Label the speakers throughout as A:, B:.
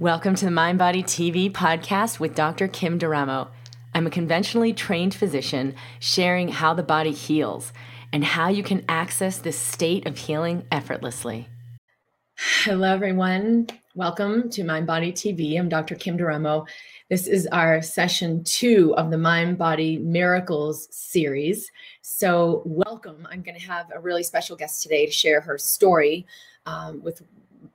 A: Welcome to the Mind Body TV podcast with Dr. Kim D'Eramo. I'm a conventionally trained physician sharing how the body heals and how you can access this state of healing effortlessly. Hello, everyone. Welcome to Mind Body TV. I'm Dr. Kim D'Eramo. This is our session two of the Mind Body Miracles series. So, welcome. I'm going to have a really special guest today to share her story um, with,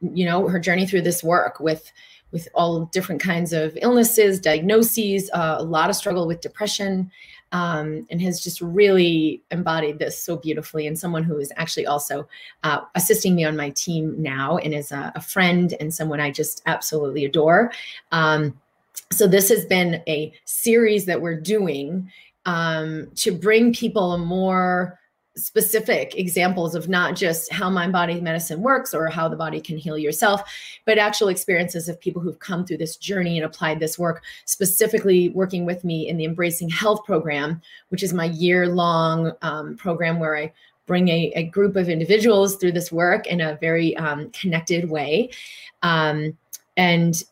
A: you know, her journey through this work with with all different kinds of illnesses, diagnoses, uh, a lot of struggle with depression, um, and has just really embodied this so beautifully. And someone who is actually also uh, assisting me on my team now and is a, a, friend and someone I just absolutely adore. Um, so, this has been a series that we're doing um, to bring people a more specific examples of not just how mind body medicine works or how the body can heal yourself, but actual experiences of people who've come through this journey and applied this work, specifically working with me in the Embracing Health program, which is my year long um, program where I bring a, a, group of individuals through this work in a very um, connected way. Um, and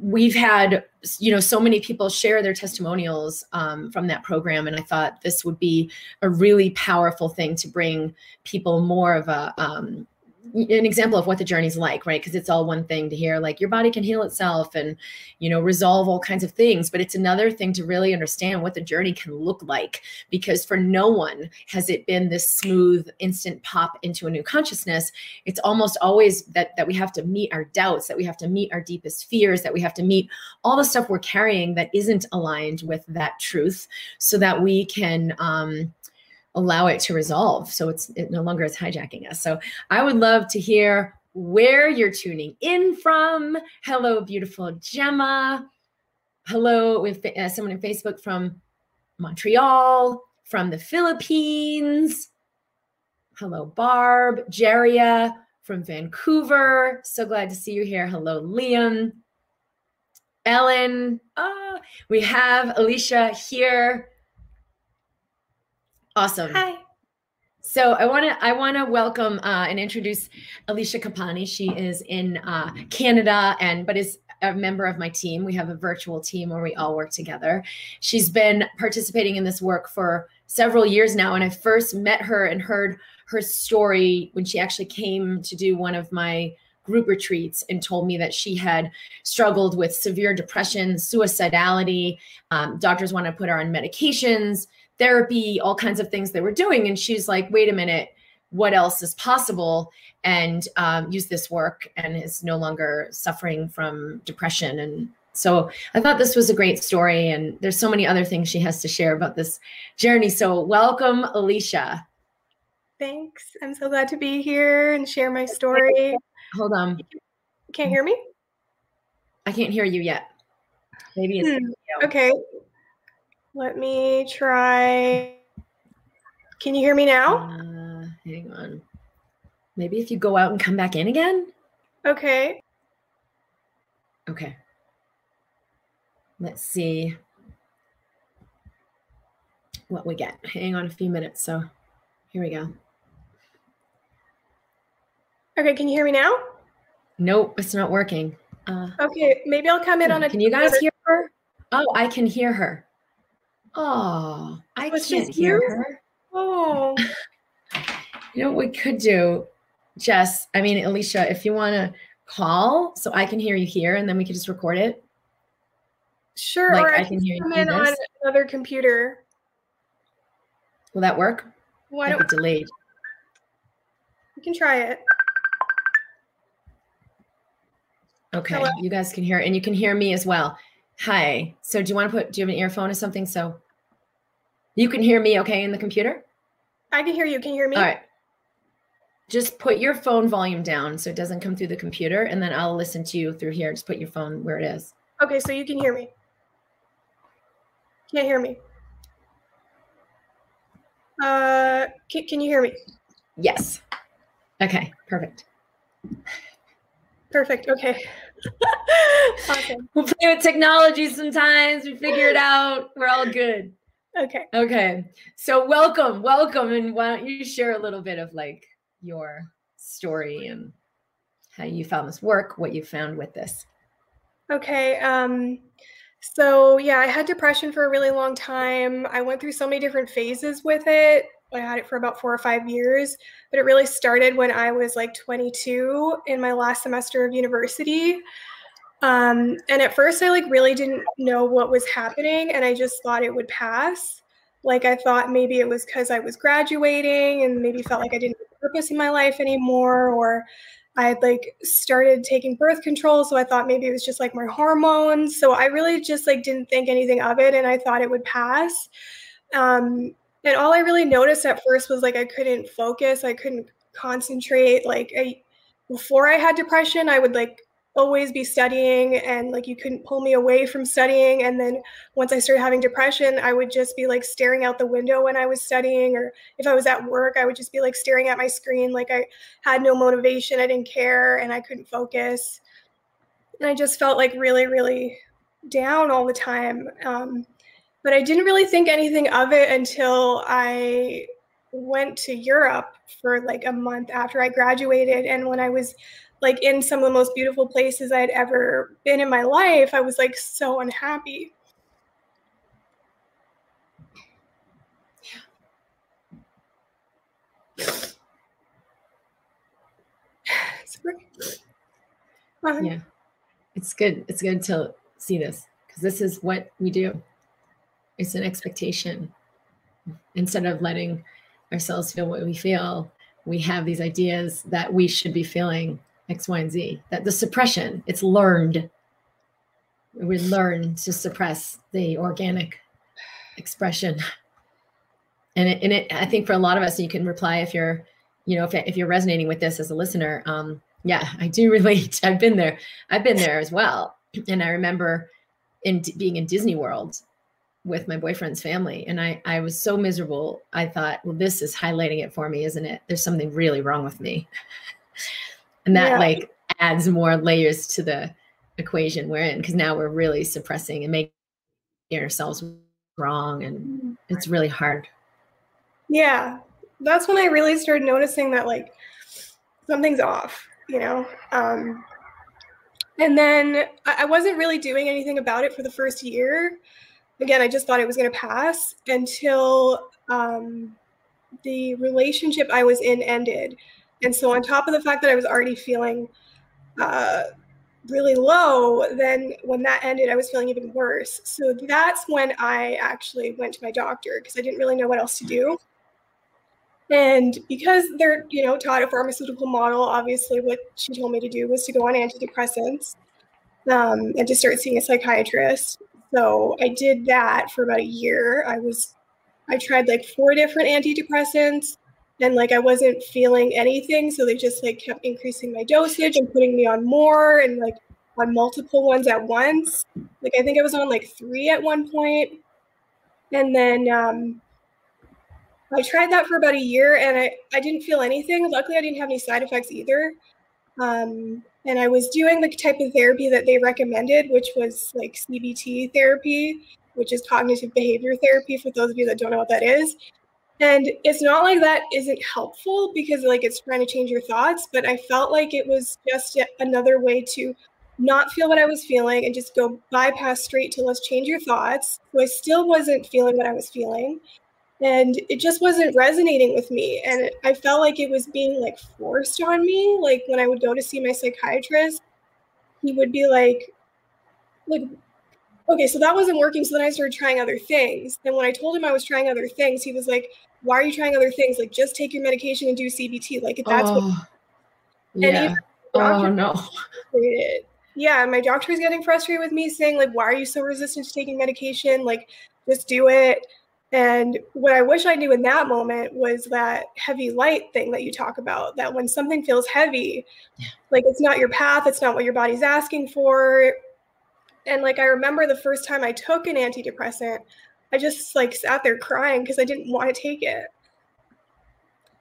A: we've had you know so many people share their testimonials um, from that program. And i thought this would be a really powerful thing to bring people more of a um, an example of what the journey's like, right? Because it's all one thing to hear like your body can heal itself and, you know, resolve all kinds of things. But it's another thing to really understand what the journey can look like. Because for no one has it been this smooth, instant pop into a new consciousness. It's almost always that that we have to meet our doubts, that we have to meet our deepest fears, that we have to meet all the stuff we're carrying that isn't aligned with that truth, so that we can um allow it to resolve. So it's it no longer is hijacking us. So i would love to hear where you're tuning in from. Hello beautiful gemma. Hello with uh, someone in facebook from montreal from the philippines. Hello barb jeria from vancouver. So glad to see you here. Hello liam. Ellen. Oh, we have alicia here Awesome.
B: Hi.
A: So I want to I want to welcome uh, and introduce Alicia Capani. She is in uh, Canada and but is a member of my team. We have a virtual team where we all work together. She's been participating in this work for several years now, and I first met her and heard her story when she actually came to do one of my group retreats and told me that she had struggled with severe depression, suicidality. Um, doctors want to put her on medications therapy, all kinds of things they were doing. And she's like, wait a minute, what else is possible? And um, use this work and is no longer suffering from depression. And so I thought this was a great story. And there's so many other things she has to share about this journey. So welcome, Alicia.
B: Thanks. I'm so glad to be here and share my story.
A: Hold on.
B: Can't hear me?
A: I can't hear you yet. Maybe it's
B: hmm. okay. Let me try. Can you hear me now?
A: Uh, hang on. Maybe if you go out and come back in again?
B: Okay.
A: Okay. Let's see what we get. Hang on a few minutes. So here we go.
B: Okay, can you hear me now?
A: Nope, it's not working.
B: Uh, okay, maybe I'll come in on a.
A: Can you guys hear her? Oh, I can hear her. Oh, I was can't hear her.
B: Oh.
A: you know what we could do, Jess? I mean, Alicia, if you want to call so I can hear you here and then we can just record it.
B: Sure, like, or I, I can, hear come you in on another computer.
A: Will that work?
B: Why don't
A: delayed?
B: You can try it.
A: Okay, Hello? you guys can hear it, and you can hear me as well. Hi. So do you want to put, do you have an earphone or something? So you can hear me okay in the computer?
B: I can hear you. Can you hear me?
A: All right. Just put your phone volume down so it doesn't come through the computer, and then I'll listen to you through here. Just put your phone where it is.
B: Okay, so you can hear me. Can't hear me. Uh, can, can you hear me?
A: Yes. Okay, perfect.
B: Perfect. Okay.
A: awesome. We'll play with technology sometimes. We figure it out. We're all good.
B: Okay.
A: Okay. So welcome, welcome, and why don't you share a little bit of like your story and how you found this work, what you found with this?
B: Okay. Um, so yeah, I had depression for a really long time. I went through so many different phases with it. I had it for about four or five years, but it really started when I was like 22 in my last semester of university. Um, and at first, I like really didn't know what was happening, and I just thought it would pass. Like I thought maybe it was because I was graduating, and maybe felt like I didn't have purpose in my life anymore, or I had like started taking birth control, so I thought maybe it was just like my hormones. So I really just like didn't think anything of it, and I thought it would pass. Um, and all I really noticed at first was like I couldn't focus, I couldn't concentrate. Like I, before I had depression, I would like always be studying and like you couldn't pull me away from studying and then once i started having depression i would just be like staring out the window when i was studying or if i was at work i would just be like staring at my screen like i had no motivation i didn't care and i couldn't focus. And i just felt like really really down all the time um, but i didn't really think anything of it until i went to europe for like a month after i graduated and when i was like in some of the most beautiful places I'd ever been in my life, I was like so unhappy.
A: Um, yeah, it's good. It's good to see this because this is what we do. It's an expectation. Instead of letting ourselves feel what we feel, we have these ideas that we should be feeling X, Y, and Z. That the suppression, it's learned. We learn to suppress the organic expression. And it, and it, I think for a lot of us, you can reply if you're, you know, if, if you're resonating with this as a listener. Um, yeah, I do relate. I've been there. I've been there as well. And I remember in being in Disney World with my boyfriend's family, and I I was so miserable. I thought, well, this is highlighting it for me, isn't it? There's something really wrong with me and that yeah. like adds more layers to the equation we're in because now we're really suppressing and making ourselves wrong and mm-hmm. it's really hard.
B: Yeah. That's when i really started noticing that like something's off you know? Um and then i wasn't really doing anything about it for the first year. Again i just thought it was going to pass until um the relationship i was in ended and so, on top of the fact that I was already feeling uh, really low, then when that ended, I was feeling even worse. So, that's when I actually went to my doctor because I didn't really know what else to do. And because they're, you know, taught a pharmaceutical model, obviously what she told me to do was to go on antidepressants um, and to start seeing a psychiatrist. So I did that for about a year. I was, I tried like four different antidepressants and like I wasn't feeling anything. So they just like kept increasing my dosage and putting me on more and like on multiple ones at once. Like I think I was on like three at one point. And then um, I tried that for about a year and I, I didn't feel anything. Luckily, I didn't have any side effects either. Um, and I was doing the type of therapy that they recommended, which was like CBT therapy, which is cognitive behavior therapy for those of you that don't know what that is. And it's not like that isn't helpful because like it's trying to change your thoughts, but I felt like it was just another way to not feel what I was feeling and just go bypass straight to let's change your thoughts. So I still wasn't feeling what I was feeling. And it just wasn't resonating with me. And I felt like it was being like forced on me. Like when I would go to see my psychiatrist, he would be like, like okay, so that wasn't working. So then I started trying other things. And when I told him I was trying other things, he was like, why are you trying other things? Like, just take your medication and do CBT. Like, if that's oh, what.
A: Yeah. oh, no.
B: Yeah, my doctor oh, was getting frustrated with me, saying, like, why are you so resistant to taking medication? Like, just do it. And what I wish I knew in that moment was that heavy light thing that you talk about, that when something feels heavy, yeah. like it's not your path, it's not what your body's asking for. And like I remember the first time I took an antidepressant, I just like sat there crying because I didn't want to take it.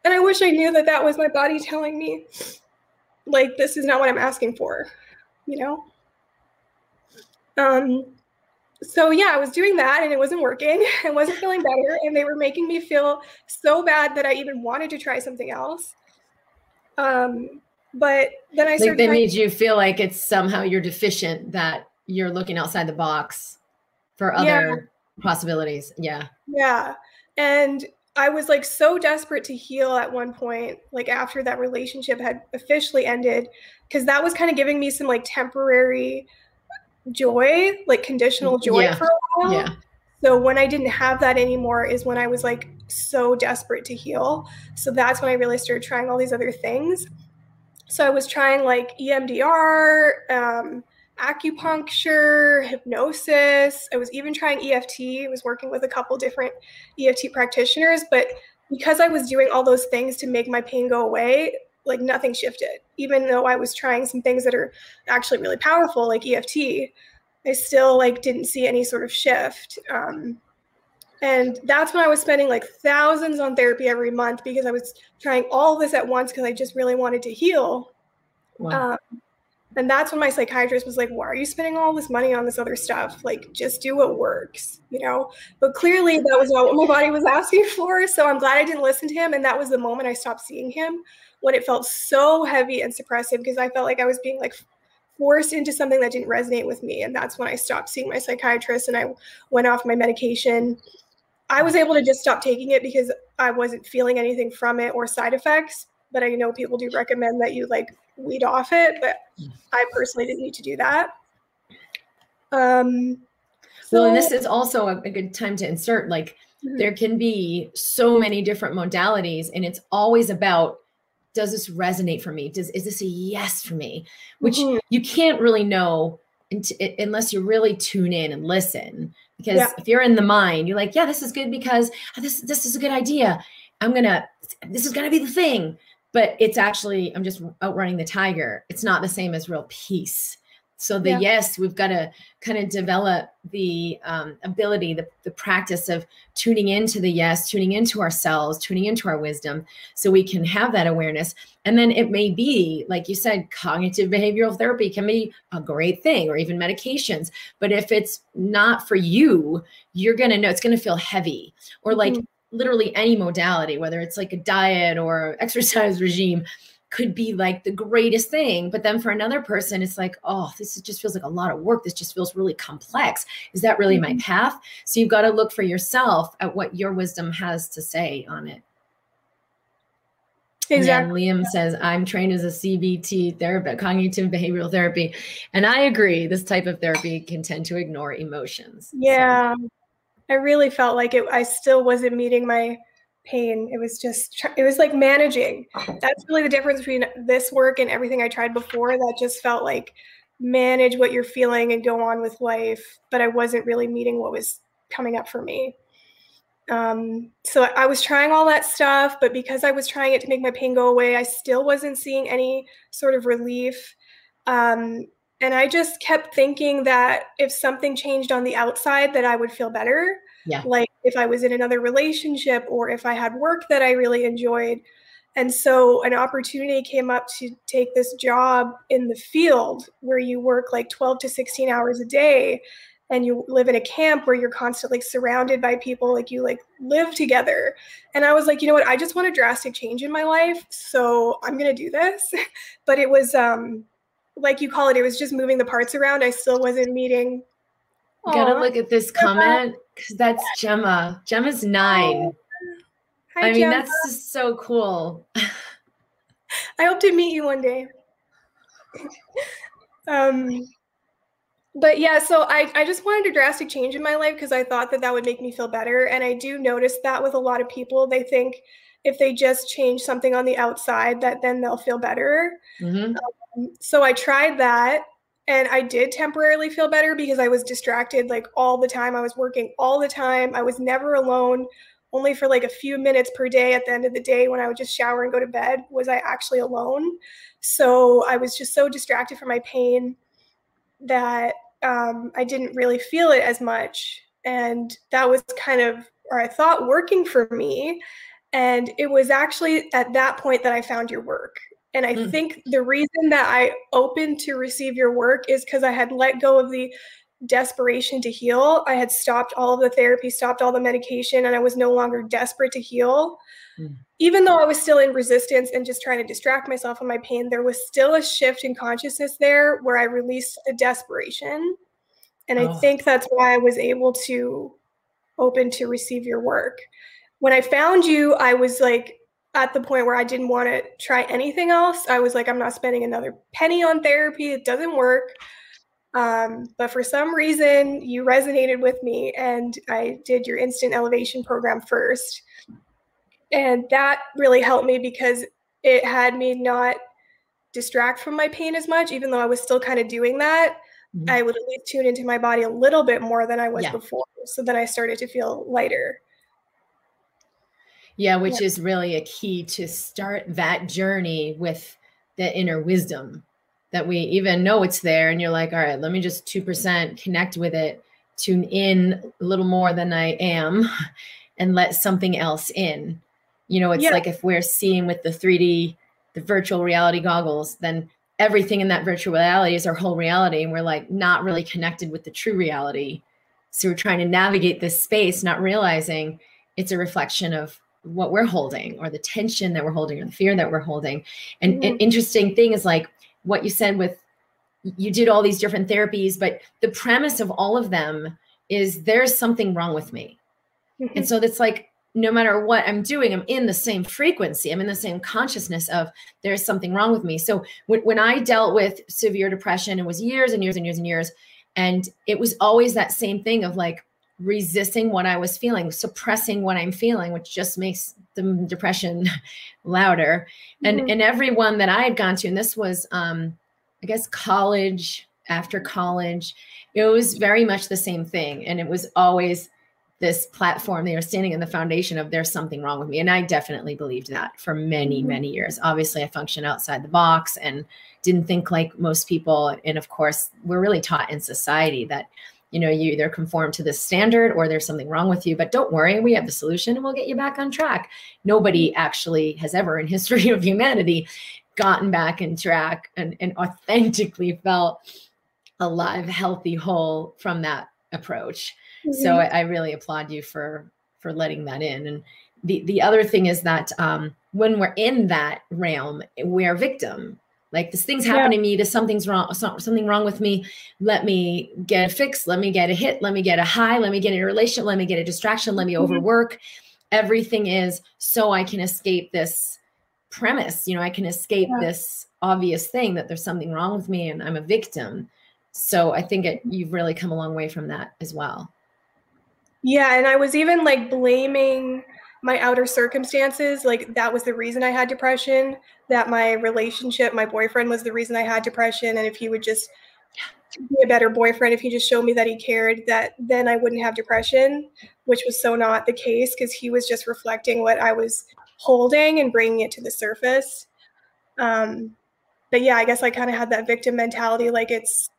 B: And I wish I knew that that was my body telling me, like, this is not what I'm asking for, you know? Um, so yeah, I was doing that and it wasn't working. I wasn't feeling better, and they were making me feel so bad that I even wanted to try something else. Um, but then I
A: started. Like they made you feel like it's somehow you're deficient that you're looking outside the box for other yeah. Possibilities. Yeah.
B: Yeah. And I was like so desperate to heal at one point, like after that relationship had officially ended, because that was kind of giving me some like temporary joy, like conditional joy yeah. for a while. Yeah. So when I didn't have that anymore is when I was like so desperate to heal. So that's when I really started trying all these other things. So I was trying like EMDR, um, acupuncture, hypnosis. I was even trying EFT. I was working with a couple different EFT practitioners, but because I was doing all those things to make my pain go away, like nothing shifted. Even though I was trying some things that are actually really powerful, like EFT, I still like didn't see any sort of shift. Um, and that's when I was spending like thousands on therapy every month because I was trying all this at once because I just really wanted to heal. Wow. Um, and that's when my psychiatrist was like, why are you spending all this money on this other stuff? Like, just do what works, you know? But clearly, that was not what my body was asking for. So I'm glad I didn't listen to him. And that was the moment I stopped seeing him when it felt so heavy and suppressive because I felt like I was being like forced into something that didn't resonate with me. And that's when I stopped seeing my psychiatrist and I went off my medication. I was able to just stop taking it because I wasn't feeling anything from it or side effects. But I know people do recommend that you like weed off it, but. I personally didn't need to do that. Um,
A: so, well, and this is also a, a good time to insert like mm-hmm. there can be so many different modalities, and it's always about does this resonate for me? Does is this a yes for me? Which mm-hmm. you can't really know unless you really tune in and listen. Because yeah. if you're in the mind, you're like, yeah, this is good because this this is a good idea. I'm gonna this is gonna be the thing but it's actually i'm just outrunning the tiger. It's not the same as real peace. So the yeah. yes we've got to kind of develop the um, ability the, the practice of tuning into the yes tuning into ourselves tuning into our wisdom so we can have that awareness. And then it may be like you said cognitive behavioral therapy can be a great thing or even medications but if it's not for you you're going to know it's going to feel heavy. Or like mm-hmm literally any modality, whether it's like a diet or exercise regime, could be like the greatest thing. But then for another person, it's like, oh, this just feels like a lot of work. This just feels really complex. Is that really mm-hmm. my path? So you've got to look for yourself at what your wisdom has to say on it. Exactly. Liam says, I'm trained as a CBT therapist, cognitive behavioral therapy. And I agree, this type of therapy can tend to ignore emotions.
B: Yeah. So. I really felt like it, I still wasn't meeting my pain. It was just, it was like managing. That's really the difference between this work and everything I tried before. That just felt like manage what you're feeling and go on with life. But I wasn't really meeting what was coming up for me. Um, so I was trying all that stuff, but because I was trying it to make my pain go away, I still wasn't seeing any sort of relief. Um, and i just kept thinking that if something changed on the outside that i would feel better. Yeah. Like if i was in another relationship or if i had work that i really enjoyed. And so an opportunity came up to take this job in the field where you work like 12 to 16 hours a day. And you live in a camp where you're constantly surrounded by people like you like live together. And i was like you know what? I just want a drastic change in my life so i'm going to do this. But it was um like you call it, it was just moving the parts around. I still wasn't meeting.
A: Aww. Gotta look at this comment because that's Gemma. Gemma's nine. Hi, I mean, Gemma. that's just so cool.
B: I hope to meet you one day. um, but yeah, so I, I just wanted a drastic change in my life because I thought that that would make me feel better. And I do notice that with a lot of people, they think if they just change something on the outside, that then they'll feel better. Mm-hmm. Um, so I tried that and I did temporarily feel better because I was distracted like all the time. I was working all the time. I was never alone. Only for like a few minutes per day at the end of the day when I would just shower and go to bed was I actually alone. So I was just so distracted from my pain that um, I didn't really feel it as much. And that was kind of, or I thought, working for me. And it was actually at that point that I found your work. And I mm. think the reason that I opened to receive your work is because I had let go of the desperation to heal. I had stopped all of the therapy, stopped all the medication, and I was no longer desperate to heal. Mm. Even though I was still in resistance and just trying to distract myself from my pain, there was still a shift in consciousness there where I released the desperation. And oh. I think that's why I was able to open to receive your work. When I found you, I was like at the point where I didn't want to try anything else. I was like, I'm not spending another penny on therapy. It doesn't work. Um, but for some reason, you resonated with me, and I did your instant elevation program first. And that really helped me because it had me not distract from my pain as much, even though I was still kind of doing that. Mm-hmm. I would at least tune into my body a little bit more than I was yeah. before. So then I started to feel lighter.
A: Yeah, which yeah. is really a key to start that journey with the inner wisdom that we even know it's there. And you're like, all right, let me just 2% connect with it, tune in a little more than I am, and let something else in. You know, it's yeah. like if we're seeing with the 3D, the virtual reality goggles, then everything in that virtual reality is our whole reality. And we're like not really connected with the true reality. So we're trying to navigate this space, not realizing it's a reflection of what we're holding or the tension that we're holding or the fear that we're holding. And mm-hmm. an interesting thing is like what you said with you did all these different therapies, but the premise of all of them is there's something wrong with me. Mm-hmm. And so that's like no matter what I'm doing, I'm in the same frequency. I'm in the same consciousness of there's something wrong with me. So when, when I dealt with severe depression, it was years and years and years and years. And it was always that same thing of like resisting what I was feeling, suppressing what I'm feeling, which just makes the depression louder. And mm-hmm. and everyone that I had gone to, and this was um, I guess college, after college, it was very much the same thing. And it was always this platform they were standing in the foundation of there's something wrong with me and i definitely believed that for many mm-hmm. many years obviously i functioned outside the box and didn't think like most people and of course we're really taught in society that you know you either conform to this standard or there's something wrong with you but don't worry we have the solution and we'll get you back on track nobody actually has ever in history of humanity gotten back in track and, and authentically felt alive healthy whole from that approach Mm-hmm. So I, I, really applaud you for for letting that in. And the the other thing is that um, when we're in that realm, we're victim. Like this thing's happening yeah. to me. This something's wrong. Something wrong with me. Let me get a fix. Let me get a hit. Let me get a high. Let me get a relation. Let me get a distraction. Let me mm-hmm. overwork. Everything is so I can escape this premise. You know, I can escape yeah. this obvious thing that there's something wrong with me and I'm a victim. So I think it, you've really come a long way from that as well.
B: Yeah, and I was even like blaming my outer circumstances. Like that was the reason I had depression, that my relationship, my boyfriend was the reason I had depression. And if he would just be a better boyfriend, if he just showed me that he cared, that then I wouldn't have depression, which was so not the case because he was just reflecting what I was holding and bringing it to the surface. Um, but yeah, I guess I kind of had that victim mentality like it's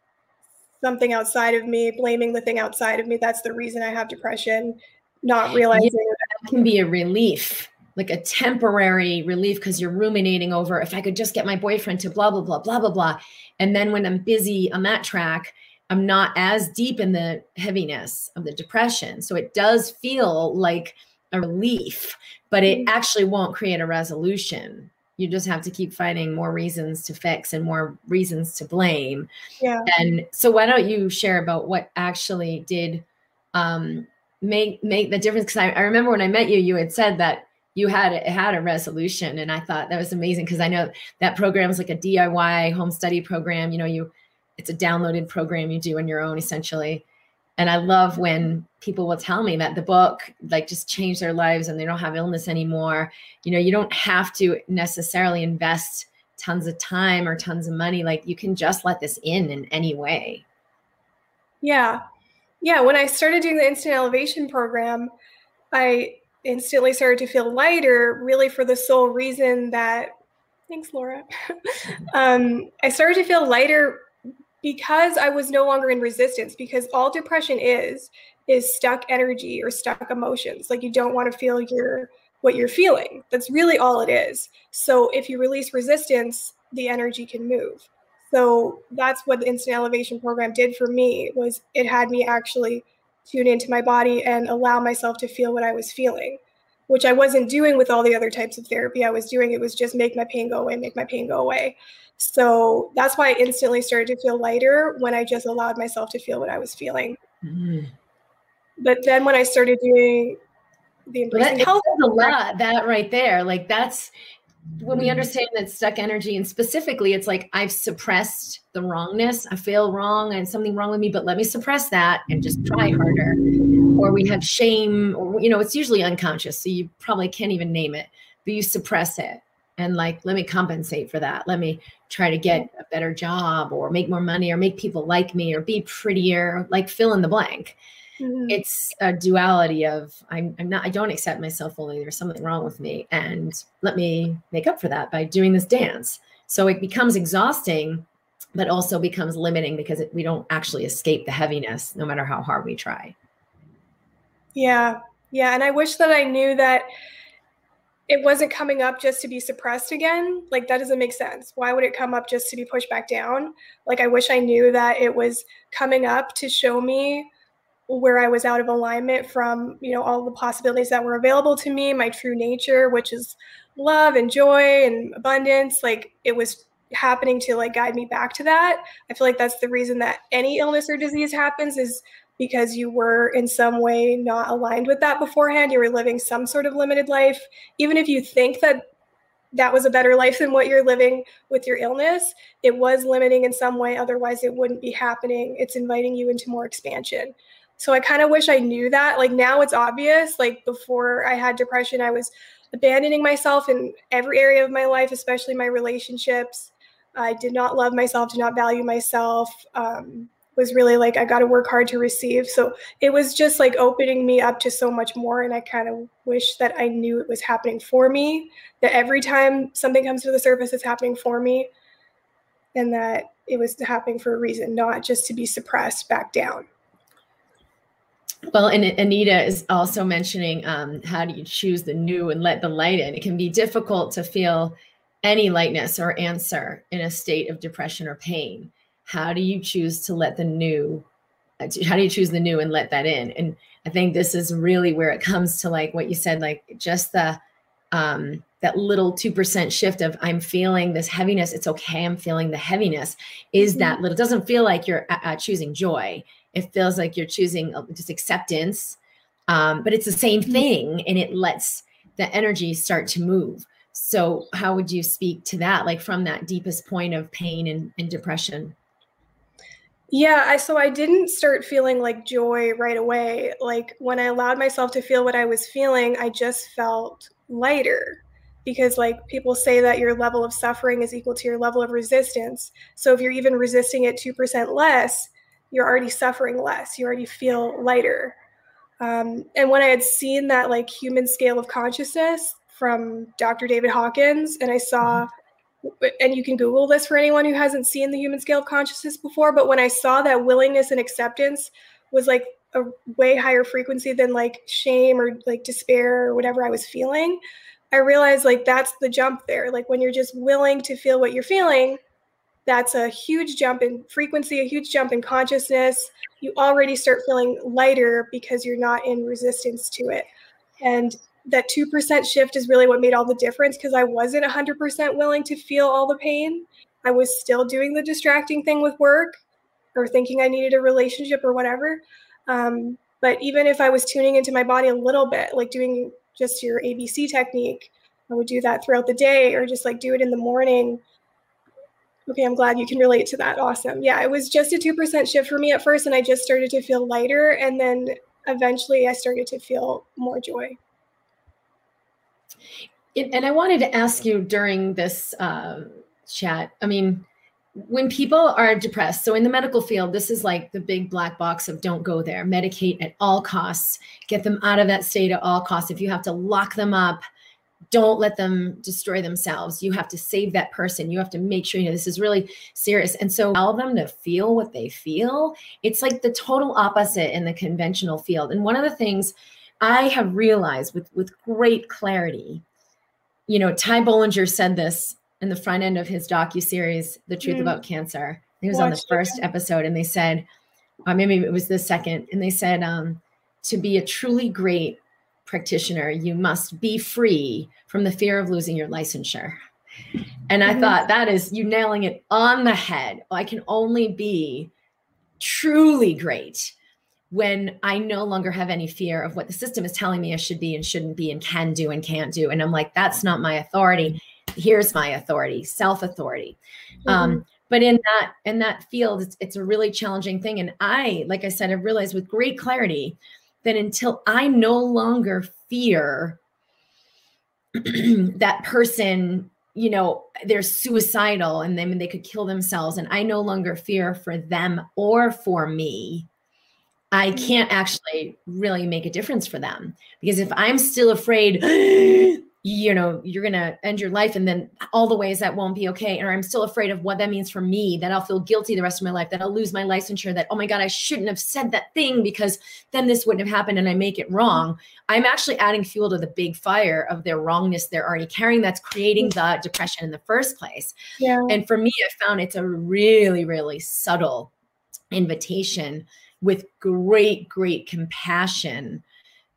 B: something outside of me, blaming the thing outside of me. That's the reason I have depression, not realizing yeah,
A: that can be a relief, like a temporary relief because you're ruminating over if I could just get my boyfriend to blah, blah, blah, blah, blah, blah. And then when I'm busy on that track, I'm not as deep in the heaviness of the depression. So it does feel like a relief, but it mm-hmm. actually won't create a resolution you just have to keep finding more reasons to fix and more reasons to blame
B: yeah
A: and so why don't you share about what actually did um, make make the difference. Because I, I, remember when i met you you had said that you had had a resolution and i thought that was amazing because i know that program is like a diy home study program you know you it's a downloaded program you do on your own essentially. And i love when people will tell me that the book like just changed their lives and they don't have illness anymore. You know you don't have to necessarily invest tons of time or tons of money. Like you can just let this in in any way.
B: Yeah yeah when i started doing the instant elevation program i instantly started to feel lighter really for the sole reason that thanks laura um, i started to feel lighter because I was no longer in resistance, because all depression is, is stuck energy or stuck emotions. Like you don't want to feel your what you're feeling. That's really all it is. So if you release resistance, the energy can move. So that's what the instant elevation program did for me was it had me actually tune into my body and allow myself to feel what I was feeling, which I wasn't doing with all the other types of therapy I was doing. It was just make my pain go away, make my pain go away. So that's why I instantly started to feel lighter when I just allowed myself to feel what I was feeling. Mm-hmm. But then when I started doing
A: the well, that helps a lot, that right there. Like that's when we understand that stuck energy and specifically it's like I've suppressed the wrongness. I feel wrong and something wrong with me, but let me suppress that and just try harder. Or we have shame, or you know, it's usually unconscious, so you probably can't even name it, but you suppress it and like let me compensate for that let me try to get a better job or make more money or make people like me or be prettier like fill in the blank mm-hmm. it's a duality of I'm, I'm not i don't accept myself fully there's something wrong with me and let me make up for that by doing this dance so it becomes exhausting but also becomes limiting because it, we don't actually escape the heaviness no matter how hard we try
B: yeah yeah and i wish that i knew that it wasn't coming up just to be suppressed again. Like that doesn't make sense. Why would it come up just to be pushed back down? Like I wish I knew that it was coming up to show me where I was out of alignment from, you know, all the possibilities that were available to me, my true nature, which is love and joy and abundance. Like it was happening to like guide me back to that. I feel like that's the reason that any illness or disease happens is because you were in some way not aligned with that beforehand. You were living some sort of limited life. Even if you think that that was a better life than what you're living with your illness, it was limiting in some way. Otherwise, it wouldn't be happening. It's inviting you into more expansion. So I kind of wish I knew that. Like now it's obvious. Like before I had depression, I was abandoning myself in every area of my life, especially my relationships. I did not love myself, did not value myself. Um, was really like I got to work hard to receive. So it was just like opening me up to so much more. And I kind of wish that I knew it was happening for me, that every time something comes to the surface, it's happening for me, and that it was happening for a reason, not just to be suppressed back down.
A: Well, and Anita is also mentioning um, how do you choose the new and let the light in? It can be difficult to feel any lightness or answer in a state of depression or pain how do you choose to let the new uh, how do you choose the new and let that in and i think this is really where it comes to like what you said like just the um that little 2% shift of i'm feeling this heaviness it's okay i'm feeling the heaviness is mm-hmm. that little doesn't feel like you're uh, uh, choosing joy it feels like you're choosing uh, just acceptance um, but it's the same mm-hmm. thing and it lets the energy start to move so how would you speak to that like from that deepest point of pain and, and depression
B: yeah, I so I didn't start feeling like joy right away. Like when I allowed myself to feel what I was feeling, I just felt lighter because like people say that your level of suffering is equal to your level of resistance. So if you're even resisting it 2% less, you're already suffering less. You already feel lighter. Um, and when I had seen that like human scale of consciousness from Dr. David Hawkins, and I saw mm-hmm and you can Google this for anyone who hasn't seen the human scale of consciousness before. But when I saw that willingness and acceptance was like a way higher frequency than like shame or like despair or whatever I was feeling, I realized like that's the jump there. Like when you're just willing to feel what you're feeling, that's a huge jump in frequency, a huge jump in consciousness. You already start feeling lighter because you're not in resistance to it. And that 2% shift is really what made all the difference because I wasn't 100% willing to feel all the pain. I was still doing the distracting thing with work or thinking I needed a relationship or whatever. Um, but even if I was tuning into my body a little bit, like doing just your ABC technique, I would do that throughout the day or just like do it in the morning. Okay, I'm glad you can relate to that. Awesome. Yeah, it was just a 2% shift for me at first, and I just started to feel lighter. And then eventually I started to feel more joy
A: and I wanted to ask you during this uh, chat. I mean, when people are depressed, so in the medical field, this is like the big black box of don't go there. Medicate at all costs. Get them out of that state at all costs. If you have to lock them up, don't let them destroy themselves. You have to save that person. You have to make sure you know this is really serious. And so allow them to feel what they feel. It's like the total opposite in the conventional field. And one of the things I have realized with with great clarity you know, Ty Bollinger said this in the front end of his docu series, The Truth mm. About Cancer. He was Watch on the first it. episode, and they said, or uh, maybe it was the second, and they said, um, to be a truly great practitioner, you must be free from the fear of losing your licensure. And I mm-hmm. thought that is you nailing it on the head. I can only be truly great when I no longer have any fear of what the system is telling me I should be and shouldn't be and can do and can't do. And I'm like, that's not my authority. Here's my authority, self authority. Um, mm-hmm. Um, but in that in that field, it's, it's a really challenging thing. And I, like I said, I've realized with great clarity that until I no longer fear that person you know they're suicidal and then they could kill themselves and i no longer fear for them or for me I can't actually really make a difference for them. Because if I'm still afraid, you know, you're going to end your life and then all the ways that won't be okay. and I'm still afraid of what that means for me, that I'll feel guilty the rest of my life, that I'll lose my licensure, that, oh my God, I shouldn't have said that thing because then this wouldn't have happened and I make it wrong. I'm actually adding fuel to the big fire of their wrongness they're already carrying that's creating the depression in the first place. Yeah. And for me, I found it's a really, really subtle invitation with great, great compassion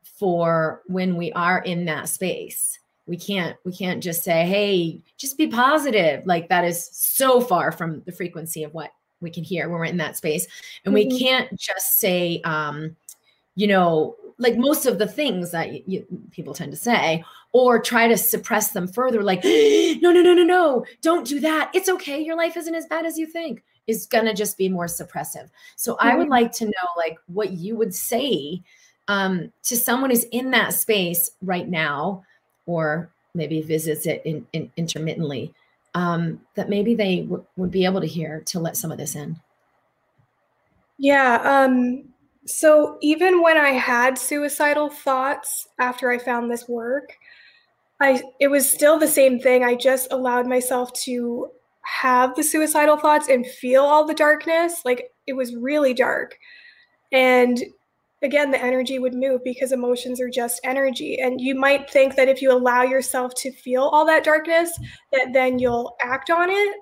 A: for when we are in that space. We can't we can't just say, "Hey, just be positive." Like that is so far from the frequency of what we can hear when we're in that space. And mm-hmm. we can't just say um, you know, like most of the things that you, people tend to say or try to suppress them further like no no no no no don't do that it's okay your life isn't as bad as you think is going to just be more suppressive. So mm-hmm. I would mm-hmm. like to know like what you would say um, to someone who's in that space right now, or maybe visits it in, in intermittently, um, that maybe they w- would be able to hear to let some of this in.
B: Yeah. Um, so even when I had suicidal thoughts after I found this work, I it was still the same thing. I just allowed myself to have the suicidal thoughts and feel all the darkness. Like it was really dark. And again, the energy would move because emotions are just energy. And you might think that if you allow yourself to feel all that darkness, that then you'll act on it.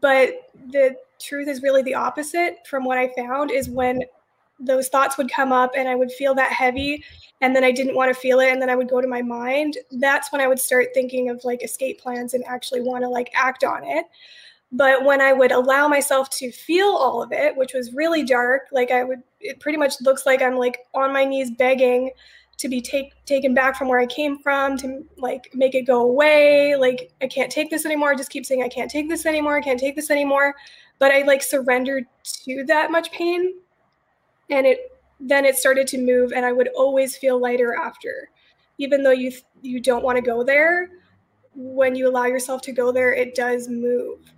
B: But the truth is really the opposite from what I found is when those thoughts would come up and I would feel that heavy and then I didn't want to feel it and then I would go to my mind. That's when I would start thinking of like escape plans and actually want to like act on it. But when I would allow myself to feel all of it, which was really dark, like I would, it pretty much looks like I'm like on my knees begging to be take, taken back from where I came from, to like make it go away. Like, I can't take this anymore. I just keep saying, I can't take this anymore. I can't take this anymore. But I like surrendered to that much pain. And it, then it started to move and I would always feel lighter after. Even though you, you don't want to go there, when you allow yourself to go there, it does move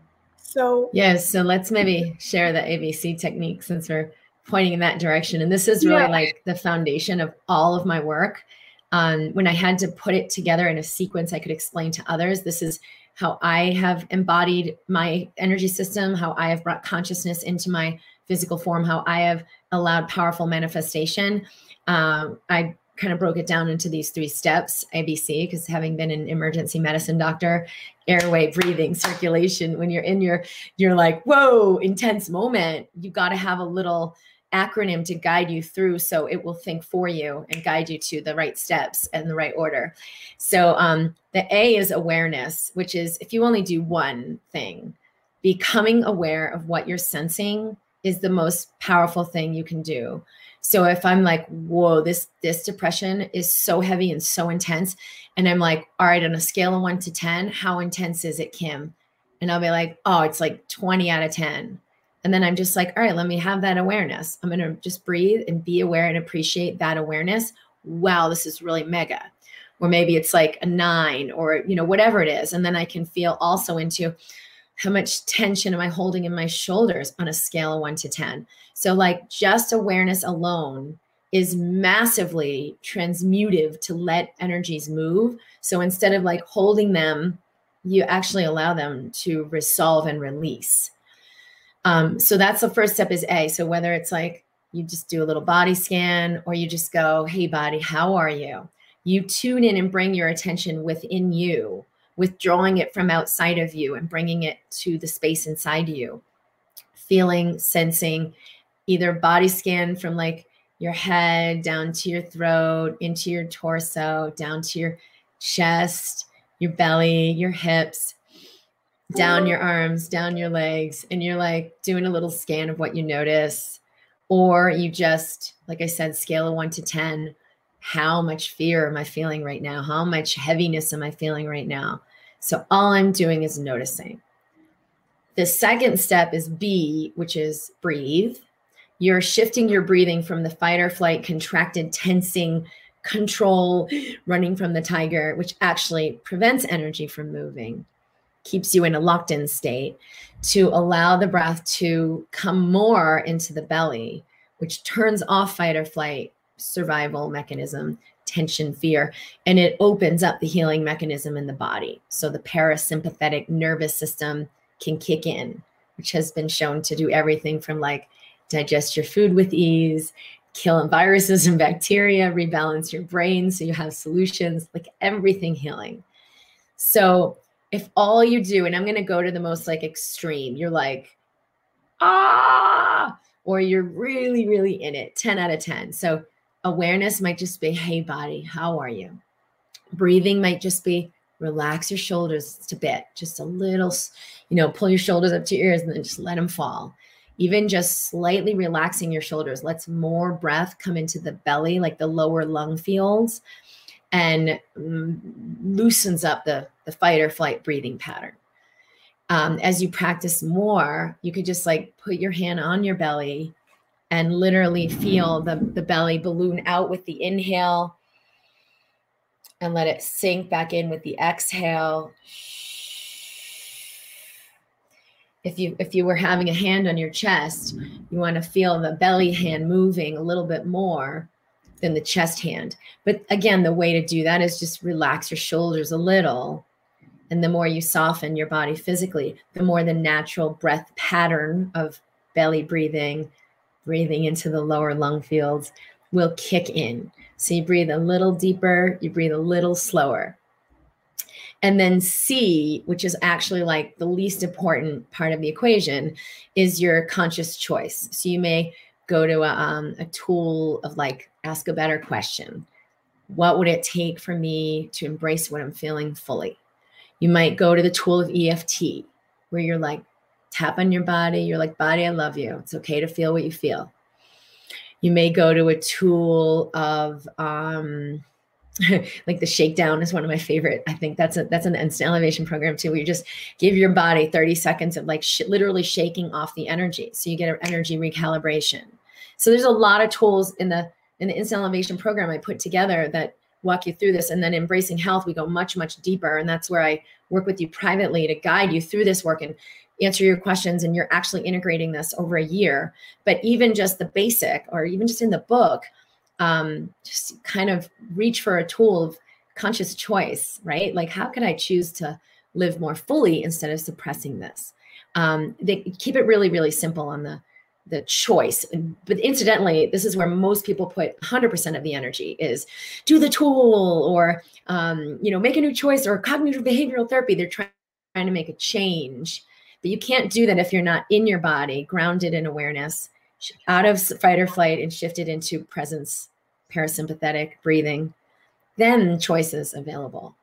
B: so
A: yes, so let's maybe share the ABC technique since we're pointing in that direction. And this is really yeah. like the foundation of all of my work. Um, when I had to put it together in a sequence I could explain to others, this is how I have embodied my energy system, how I have brought consciousness into my physical form, how I have allowed powerful manifestation. Um, I kind of broke it down into these three steps abc because having been an emergency medicine doctor airway breathing circulation when you're in your you're like whoa intense moment you got to have a little acronym to guide you through so it will think for you and guide you to the right steps and the right order. So um, the a is awareness which is if you only do one thing becoming aware of what you're sensing is the most powerful thing you can do so if I'm like, whoa, this this depression is so heavy and so intense, and I'm like, all right, on a scale of one to ten, how intense is it, Kim? And I'll be like, oh, it's like 20 out of 10. And then I'm just like, all right, let me have that awareness. I'm gonna just breathe and be aware and appreciate that awareness. Wow, this is really mega. Or maybe it's like a nine or you know, whatever it is. And then I can feel also into how much tension am I holding in my shoulders on a scale of one to 10? So, like, just awareness alone is massively transmutive to let energies move. So, instead of like holding them, you actually allow them to resolve and release. Um, so, that's the first step is A. So, whether it's like you just do a little body scan or you just go, Hey, body, how are you? You tune in and bring your attention within you withdrawing it from outside of you and bringing it to the space inside you feeling sensing either body scan from like your head down to your throat into your torso down to your chest your belly your hips down your arms, down your legs, and you're like doing a little scan of what you notice. Or you just, like I said, scale of one to 10. How much fear am I feeling right now? How much heaviness am I feeling right now? So all I'm doing is noticing. The second step is B, which is breathe. You're shifting your breathing from the fight or flight, contracted, tensing, control, running from the tiger, which actually prevents energy from moving, keeps you in a locked in state, to allow the breath to come more into the belly, which turns off fight or flight survival mechanism, tension, fear, and it opens up the healing mechanism in the body. So the parasympathetic nervous system can kick in, which has been shown to do everything from like digest your food with ease, kill viruses and bacteria, rebalance your brain so you have solutions, like everything healing. So if all you do, and I'm going to go to the most like extreme, you're like, ah, or you're really, really in it, 10 out of 10. So awareness might just be, hey, body, how are you? Breathing might just be, relax your shoulders just a bit, just a little, you know, pull your shoulders up to your ears and then just let them fall. Even just slightly relaxing your shoulders lets more breath come into the belly, like the lower lung fields, and mm, loosens up the, the fight or flight breathing pattern. Um, as you practice more, you could just like put your hand on your belly and literally feel the, the belly balloon out with the inhale and let it sink back in with the exhale. If you if you were having a hand on your chest, you want to feel the belly hand moving a little bit more than the chest hand. But again, the way to do that is just relax your shoulders a little. And the more you soften your body physically, the more the natural breath pattern of belly breathing, breathing into the lower lung fields will kick in. So you breathe a little deeper, you breathe a little slower. And then C, which is actually like the least important part of the equation, is your conscious choice. So you may go to a, um, a tool of like, ask a better question. What would it take for me to embrace what I'm feeling fully? You might go to the tool of EFT, where you're like, tap on your body. You're like, body, I love you. It's okay to feel what you feel. You may go to a tool of um, like the shakedown is one of my favorite. I think that's a that's an instant elevation program too. Where you just give your body 30 seconds of like sh- literally shaking off the energy, so you get an energy recalibration. So there's a lot of tools in the in the instant elevation program I put together that walk you through this. And then embracing health, we go much much deeper, and that's where I work with you privately to guide you through this work and answer your questions and you're actually integrating this over a year. But even just the basic or even just in the book um, just kind of reach for a tool of conscious choice right? Like how can i choose to live more fully instead of suppressing this? Um, they keep it really really simple on the the choice. But incidentally this is where most people put 100% of the energy is do the tool or um, you know make a new choice or cognitive behavioral therapy. They're trying, trying to make a change but you can't do that if you're not in your body, grounded in awareness, out of fight or flight and shifted into presence, parasympathetic breathing. Then choices available.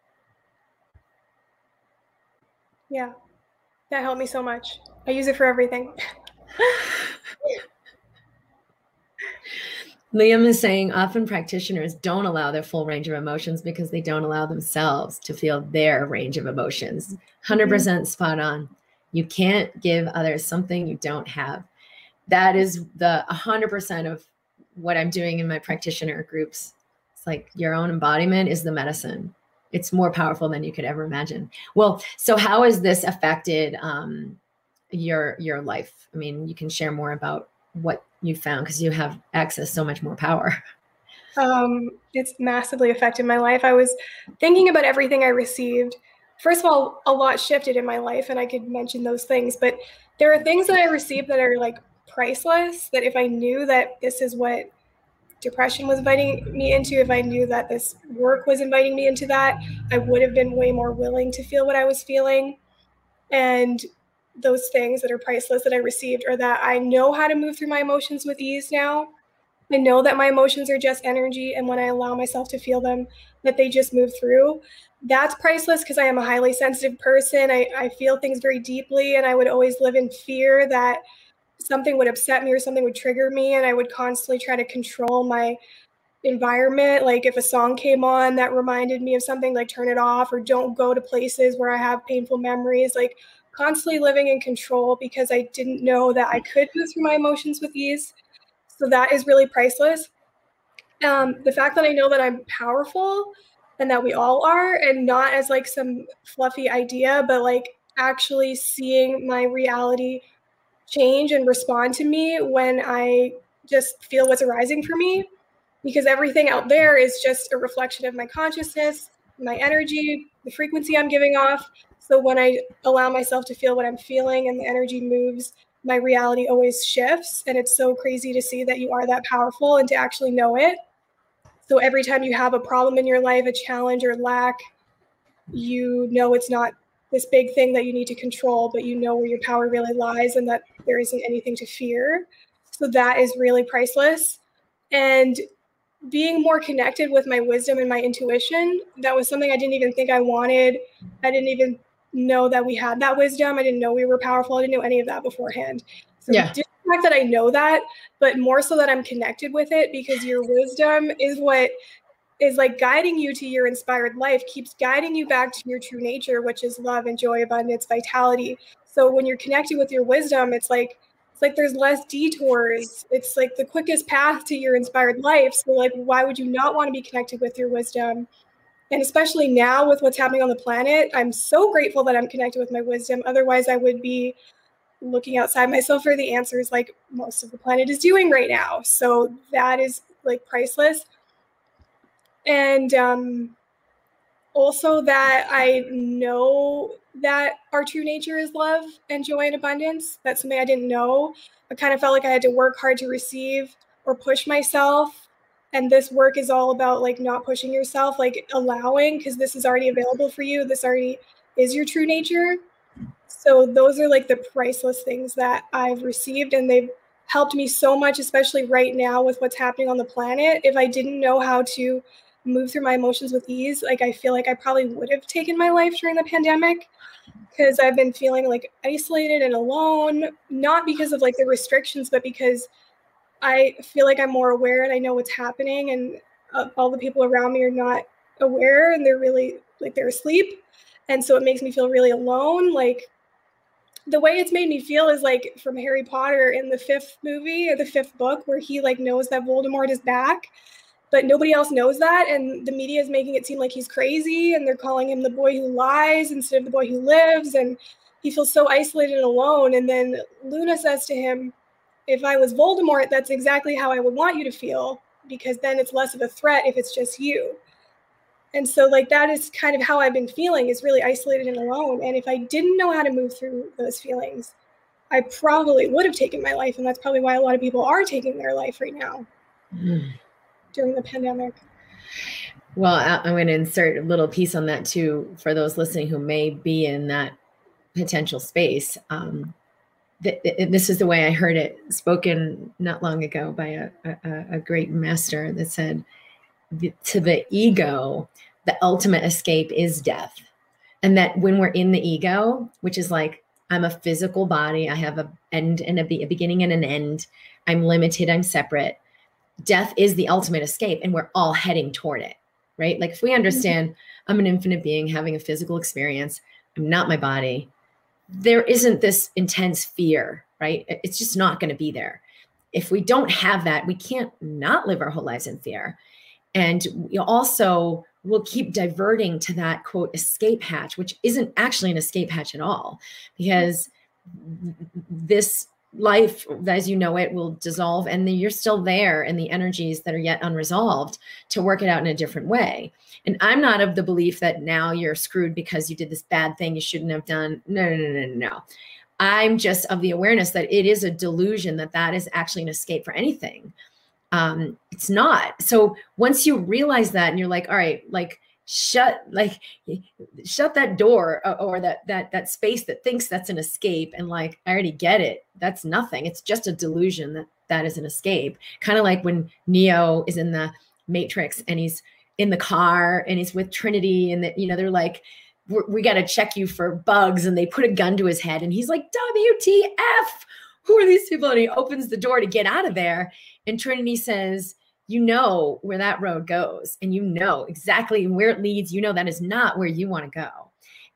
B: Yeah, that helped me so much. I use it for everything.
A: Liam is saying often practitioners don't allow their full range of emotions because they don't allow themselves to feel their range of emotions. 100% mm-hmm. spot on. You can't give others something you don't have. That is the 100% of what I'm doing in my practitioner groups. It's like your own embodiment is the medicine. It's more powerful than you could ever imagine. Well, so how has this affected um, your your life? I mean, you can share more about what you found because you have access so much more power.
B: Um, it's massively affected my life. I was thinking about everything I received first of all, a lot shifted in my life, and I could mention those things. But there are things that I received that are like priceless. That if I knew that this is what depression was inviting me into, if I knew that this work was inviting me into that, I would have been way more willing to feel what I was feeling. And those things that are priceless that I received are that I know how to move through my emotions with ease now. I know that my emotions are just energy, and when I allow myself to feel them, that they just move through. That's priceless because I am a highly sensitive person. I, I feel things very deeply, and I would always live in fear that something would upset me or something would trigger me, and I would constantly try to control my environment. Like if a song came on that reminded me of something, like turn it off or don't go to places where I have painful memories. Like constantly living in control because I didn't know that I could move through my emotions with ease. So that is really priceless. Um, the fact that I know that I'm powerful and that we all are, and not as like some fluffy idea, but like actually seeing my reality change and respond to me when I just feel what's arising for me because everything out there is just a reflection of my consciousness, my energy, the frequency I'm giving off. So when I allow myself to feel what I'm feeling and the energy moves, my reality always shifts. And it's so crazy to see that you are that powerful and to actually know it. So every time you have a problem in your life, a challenge or lack, you know it's not this big thing that you need to control, but you know where your power really lies and that there isn't anything to fear. So that is really priceless. And being more connected with my wisdom and my intuition that was something i didn't even think i wanted i didn't even know that we had that wisdom i didn't know we were powerful i didn't know any of that beforehand so yeah. the fact that i know that but more so that i'm connected with it because your wisdom is what is like guiding you to your inspired life keeps guiding you back to your true nature which is love and joy abundance vitality so when you're connected with your wisdom it's like it's like there's less detours. It's like the quickest path to your inspired life. So like why would you not want to be connected with your wisdom? And especially now with what's happening on the planet, I'm so grateful that I'm connected with my wisdom. Otherwise, I would be looking outside myself for the answers like most of the planet is doing right now. So that is like priceless. And um also that I know that our true nature is love and joy and abundance. That's something I didn't know. I kind of felt like I had to work hard to receive or push myself. And this work is all about like not pushing yourself, like allowing, because this is already available for you. This already is your true nature. So those are like the priceless things that I've received, and they've helped me so much, especially right now with what's happening on the planet. If I didn't know how to move through my emotions with ease, like I feel like I probably would have taken my life during the pandemic because I've been feeling like isolated and alone, not because of like the restrictions, but because I feel like I'm more aware and I know what's happening, and uh, all the people around me are not aware and they're really like they're asleep. And so it makes me feel really alone. Like the way it's made me feel is like from Harry Potter in the fifth movie or the fifth book, where he like knows that Voldemort is back but nobody else knows that and the media is making it seem like he's crazy and they're calling him the boy who lies instead of the boy who lives and he feels so isolated and alone and then luna says to him if i was voldemort that's exactly how i would want you to feel because then it's less of a threat if it's just you and so like that is kind of how i've been feeling is really isolated and alone and if i didn't know how to move through those feelings i probably would have taken my life and that's probably why a lot of people are taking their life right now mm during the pandemic.
A: Well, I'm going to insert a little piece on that too for those listening who may be in that potential space. Um, th- th- this is the way I heard it spoken not long ago by a, a, a great master that said, to the ego, the ultimate escape is death. And that when we're in the ego, which is like, I'm a physical body, I have a end and a, be- a beginning and an end, I'm limited, I'm separate death is the ultimate escape and we're all heading toward it right like if we understand mm-hmm. i'm an infinite being having a physical experience i'm not my body there isn't this intense fear right? It's just not going to be there. If we don't have that we can't not live our whole lives in fear. And we also will keep diverting to that quote escape hatch which isn't actually an escape hatch at all because this life as you know it will dissolve and you're still there in the energies that are yet unresolved to work it out in a different way. And i'm not of the belief that now you're screwed because you did this bad thing you shouldn't have done. No no no no no. I'm just of the awareness that it is a delusion that that is actually an escape for anything. Um it's not. So once you realize that and you're like all right like shut like shut that door uh, or that that that space that thinks that's an escape and like i already get it. That's nothing. It's just a delusion that that is an escape. Kind of like when Neo is in the Matrix and he's in the car and he's with Trinity and that you know they're like we got to check you for bugs and they put a gun to his head and he's like WTF who are these people? And he opens the door to get out of there. And Trinity says you know where that road goes and you know exactly where it leads. You know that is not where you want to go.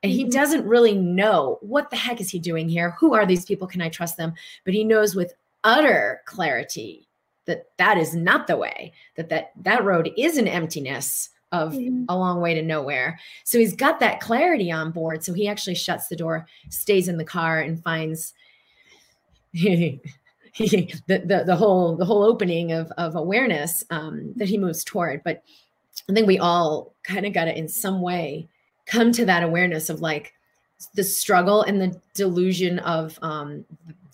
A: And he mm-hmm. doesn't really know what the heck is he doing here? Who are these people? Can i trust them? But he knows with utter clarity that that is not the way that that that road is an emptiness of mm-hmm. a long way to nowhere. So he's got that clarity on board. So he actually shuts the door stays in the car and finds the, the, the whole the whole opening of of awareness um, that he moves toward. But I think we all kind of got to in some way come to that awareness of like the struggle and the delusion of um,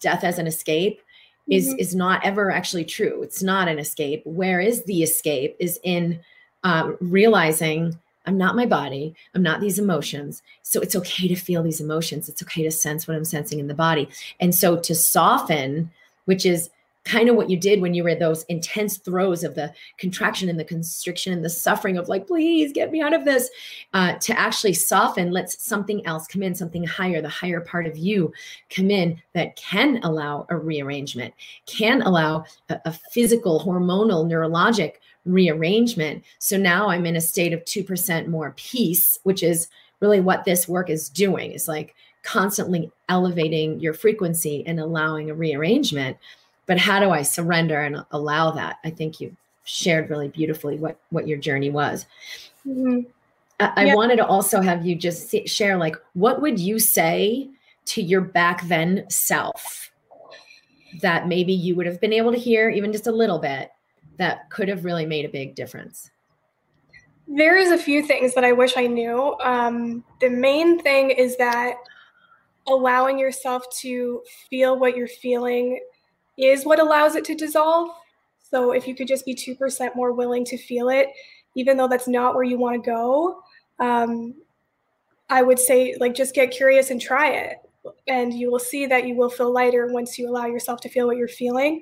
A: death as an escape is mm-hmm. is not ever actually true. It's not an escape. Where is the escape? Is in um, realizing I'm not my body. I'm not these emotions. So it's okay to feel these emotions. It's okay to sense what I'm sensing in the body. And so to soften which is kind of what you did when you were in those intense throes of the contraction and the constriction and the suffering of like please get me out of this uh, to actually soften let something else come in something higher the higher part of you come in that can allow a rearrangement can allow a, a physical hormonal neurologic rearrangement. So now i'm in a state of 2% more peace which is really what this work is doing. Is like constantly elevating your frequency and allowing a rearrangement. But how do i surrender and allow that? I think you shared really beautifully what what your journey was. Mm-hmm. I, I wanted to also have you just share like what would you say to your back then self that maybe you would have been able to hear even just a little bit that could have really made a big difference?
B: There is a few things that i wish i knew. Um, the main thing is that allowing yourself to feel what you're feeling is what allows it to dissolve. So if you could just be 2% more willing to feel it, even though that's not where you want to go, um, I would say, like, just get curious and try it. And you will see that you will feel lighter once you allow yourself to feel what you're feeling.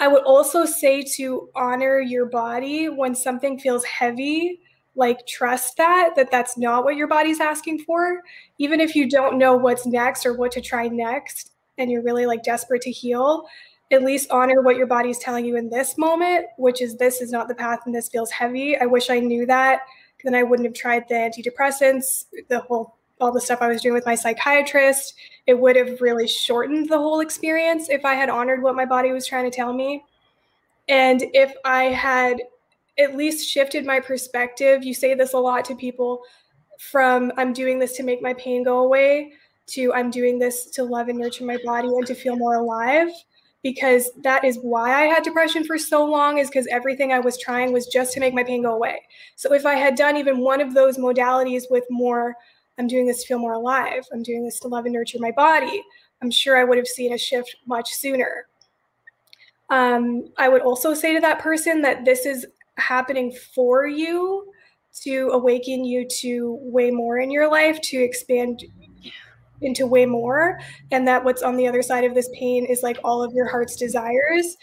B: I would also say to honor your body when something feels heavy like trust that that that's not what your body's asking for. Even if you don't know what's next or what to try next and you're really like desperate to heal at least honor what your body's telling you in this moment which is this is not the path and this feels heavy. I wish i knew that then i wouldn't have tried the antidepressants the whole all the stuff i was doing with my psychiatrist. It would have really shortened the whole experience if i had honored what my body was trying to tell me. And if i had at least shifted my perspective. You say this a lot to people from I'm doing this to make my pain go away to I'm doing this to love and nurture my body and to feel more alive because that is why I had depression for so long is because everything I was trying was just to make my pain go away. So if I had done even one of those modalities with more I'm doing this to feel more alive, I'm doing this to love and nurture my body, I'm sure I would have seen a shift much sooner. Um, I would also say to that person that this is happening for you to awaken you to way more in your life, to expand into way more. And that what's on the other side of this pain is like all of your heart's desires.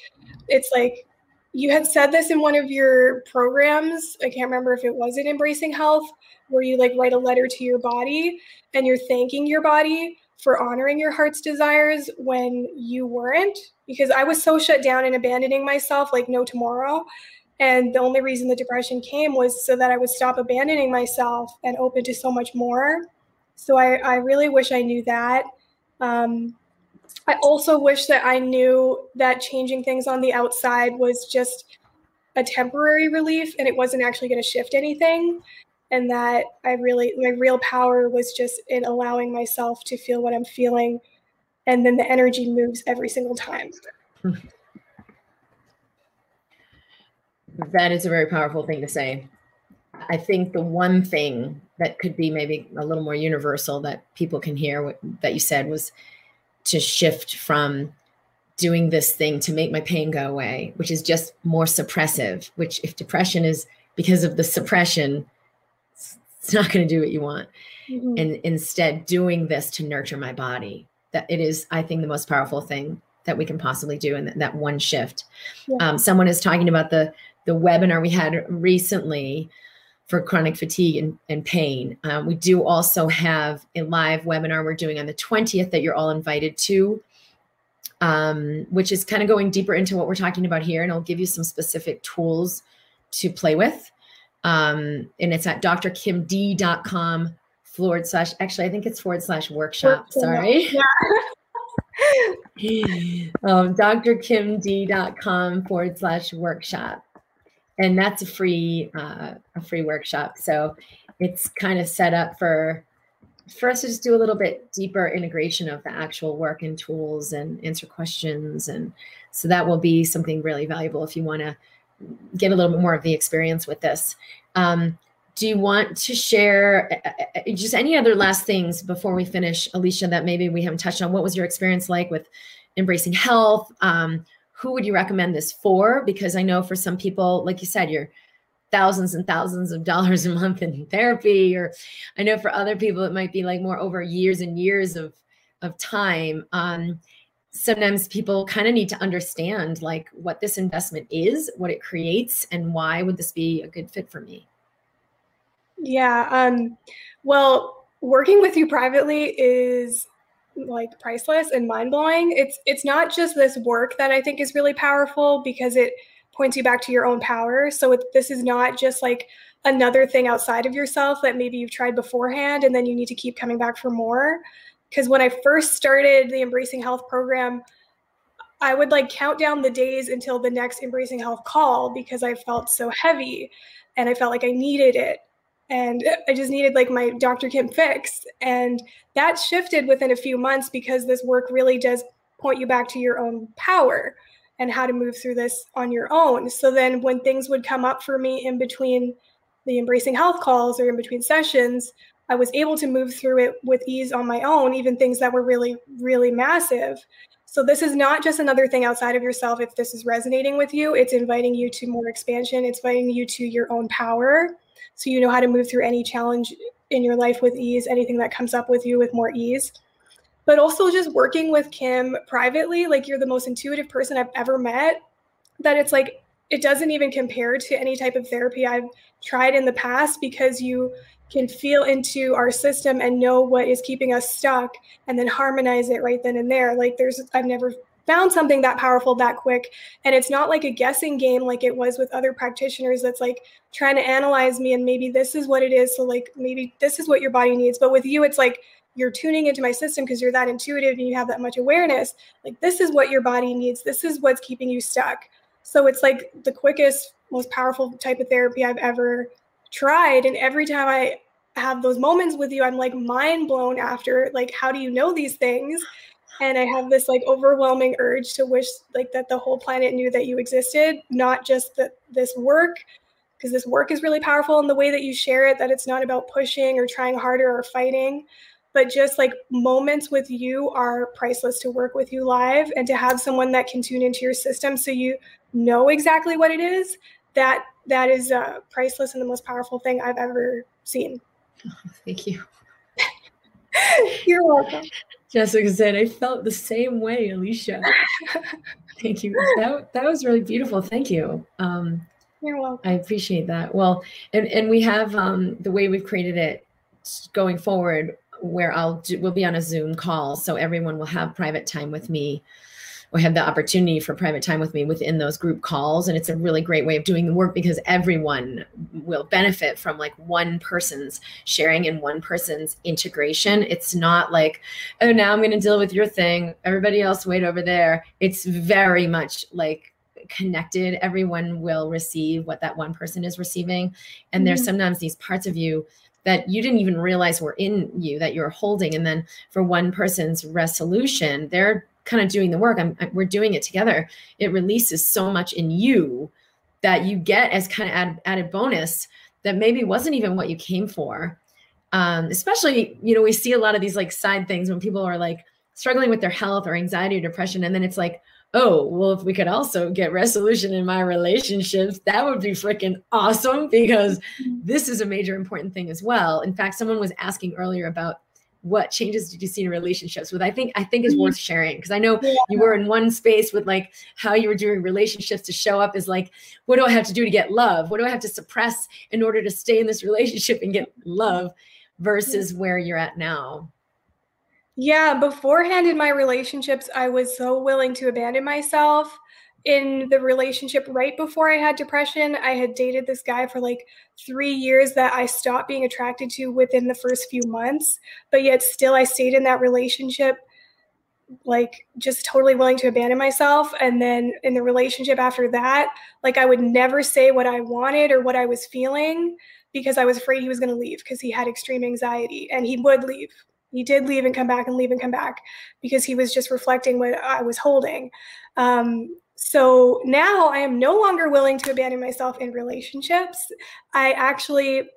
B: It's like you had said this in one of your programs. I can't remember if it was in Embracing Health, where you like write a letter to your body and you're thanking your body for honoring your heart's desires when you weren't. Because I was so shut down and abandoning myself, like no tomorrow. And the only reason the depression came was so that I would stop abandoning myself and open to so much more. So I, I really wish I knew that. Um, I also wish that I knew that changing things on the outside was just a temporary relief and it wasn't actually going to shift anything. And that I really, my real power was just in allowing myself to feel what I'm feeling. And then the energy moves every single time.
A: That is a very powerful thing to say. I think the one thing that could be maybe a little more universal that people can hear what, that you said was to shift from doing this thing to make my pain go away, which is just more suppressive, which if depression is because of the suppression, it's not going to do what you want. Mm-hmm. And instead doing this to nurture my body. That it is, I think, the most powerful thing that we can possibly do in that one shift. Yeah. Um, someone is talking about the the webinar we had recently for chronic fatigue and, and pain. Um, we do also have a live webinar we're doing on the 20th that you're all invited to, um, which is kind of going deeper into what we're talking about here. And I'll give you some specific tools to play with. Um, and it's at drkimd.com forward slash, actually, I think it's forward slash workshop. Sorry. Um, drkimd.com forward slash workshop. And that's a free, uh, a free workshop. So it's kind of set up for, for us to just do a little bit deeper integration of the actual work and tools and answer questions. And so that will be something really valuable if you want to get a little bit more of the experience with this. Um, do you want to share uh, uh, uh, just any other last things before we finish, Alicia, that maybe we haven't touched on? What was your experience like with embracing health? Um, who would you recommend this for? Because I know for some people, like you said, you're thousands and thousands of dollars a month in therapy, or I know for other people it might be like more over years and years of of time. Um, sometimes people kind of need to understand like what this investment is, what it creates, and why would this be a good fit for me?
B: Yeah. Um, well, working with you privately is like priceless and mind blowing. It's it's not just this work that I think is really powerful because it points you back to your own power. So it, this is not just like another thing outside of yourself that maybe you've tried beforehand and then you need to keep coming back for more. Because when I first started the Embracing Health program, I would like count down the days until the next Embracing Health call because I felt so heavy and I felt like I needed it and I just needed like my Dr. Kim fix. And that shifted within a few months because this work really does point you back to your own power and how to move through this on your own. So then when things would come up for me in between the embracing health calls or in between sessions, I was able to move through it with ease on my own, even things that were really, really massive. So this is not just another thing outside of yourself. If this is resonating with you, it's inviting you to more expansion. It's inviting you to your own power so you know how to move through any challenge in your life with ease, anything that comes up with you with more ease. But also just working with Kim privately, like you're the most intuitive person I've ever met, that it's like it doesn't even compare to any type of therapy I've tried in the past because you can feel into our system and know what is keeping us stuck and then harmonize it right then and there. Like there's I've never found something that powerful that quick. And it's not like a guessing game like it was with other practitioners that's like trying to analyze me and maybe this is what it is so like maybe this is what your body needs. But with you it's like you're tuning into my system because you're that intuitive and you have that much awareness. Like this is what your body needs. This is what's keeping you stuck. So it's like the quickest most powerful type of therapy i've ever tried. And every time i have those moments with you i'm like mind blown after like how do you know these things and i have this like overwhelming urge to wish like that the whole planet knew that you existed not just that this work because this work is really powerful in the way that you share it that it's not about pushing or trying harder or fighting but just like moments with you are priceless to work with you live and to have someone that can tune into your system so you know exactly what it is that that is uh, priceless and the most powerful thing i've ever seen.
A: Oh, thank you.
B: You're welcome
A: Jessica said, I felt the same way, Alicia. Thank you. That, that was really beautiful. Thank you. Um,
B: You're welcome.
A: I appreciate that. Well, and, and we have um, the way we've created it going forward where I'll do, we'll be on a Zoom call. So everyone will have private time with me or have the opportunity for private time with me within those group calls. And it's a really great way of doing the work because everyone will benefit from like one person's sharing and one person's integration. It's not like oh now i'm going to deal with your thing. Everybody else wait over there. It's very much like connected. Everyone will receive what that one person is receiving. And mm-hmm. there's sometimes these parts of you that you didn't even realize were in you that you're holding. And then for one person's resolution they're kind of doing the work I'm, I'm, we're doing it together it releases so much in you that you get as kind of add, added bonus that maybe wasn't even what you came for um, especially you know we see a lot of these like side things when people are like struggling with their health or anxiety or depression and then it's like oh well if we could also get resolution in my relationships that would be freaking awesome because mm-hmm. this is a major important thing as well in fact someone was asking earlier about what changes did you see in relationships? With i think i think is mm-hmm. worth sharing because i know yeah. you were in one space with like how you were doing relationships to show up is like what do i have to do to get love? What do i have to suppress in order to stay in this relationship and get love versus where you're at now?
B: Yeah beforehand in my relationships i was so willing to abandon myself in the relationship right before I had depression, I had dated this guy for like three years that I stopped being attracted to within the first few months. But yet, still, I stayed in that relationship, like just totally willing to abandon myself. And then in the relationship after that, like I would never say what I wanted or what I was feeling because I was afraid he was going to leave because he had extreme anxiety and he would leave. He did leave and come back and leave and come back because he was just reflecting what I was holding. Um, so now I am no longer willing to abandon myself in relationships. I actually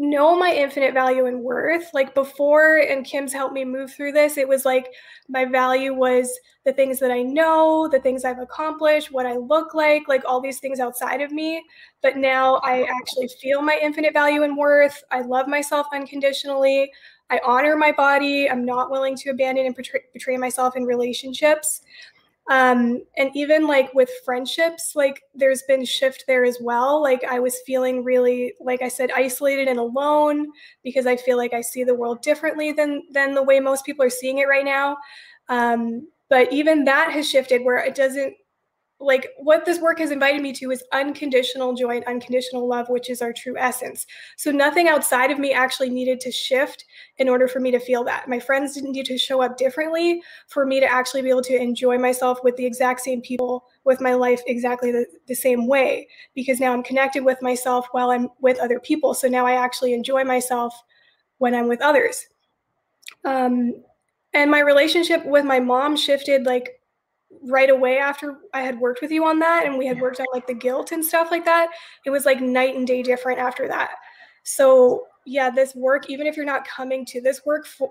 B: know my infinite value and worth. Like before, and Kim's helped me move through this, it was like my value was the things that I know, the things I've accomplished, what I look like, like all these things outside of me. But now I actually feel my infinite value and worth. I love myself unconditionally. I honor my body. I'm not willing to abandon and betray, betray myself in relationships um, and even like with friendships like there's been shift there as well. Like i was feeling really like i said isolated and alone because i feel like i see the world differently than than the way most people are seeing it right now. Um, but even that has shifted where it doesn't like what this work has invited me to is unconditional joy and unconditional love which is our true essence. So nothing outside of me actually needed to shift in order for me to feel that. My friends didn't need to show up differently for me to actually be able to enjoy myself with the exact same people with my life exactly the, the same way because now i'm connected with myself while i'm with other people. So now i actually enjoy myself when i'm with others. Um, and my relationship with my mom shifted like right away after I had worked with you on that and we had worked on like the guilt and stuff like that, it was like night and day different after that. So, yeah, this work, even if you're not coming to this work for,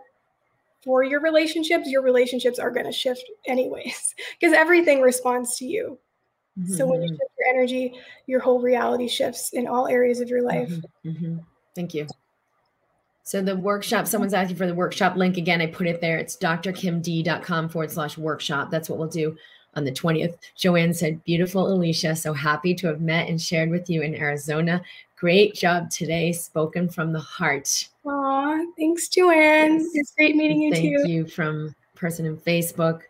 B: for your relationships, your relationships are going to shift anyways because everything responds to you. Mm-hmm. So, when you mm-hmm. shift your energy, your whole reality shifts in all areas of your life.
A: Mm-hmm. Mm-hmm. Thank you. So the workshop, someone's asking for the workshop link again. I put it there. It's drkimd.com forward slash workshop. That's what we'll do on the 20th. Joanne said, beautiful Alicia. So happy to have met and shared with you in Arizona. Great job today. Spoken from the heart.
B: Aw, thanks, Joanne. Yes. It's great meeting you
A: Thank
B: too.
A: Thank you from person in Facebook.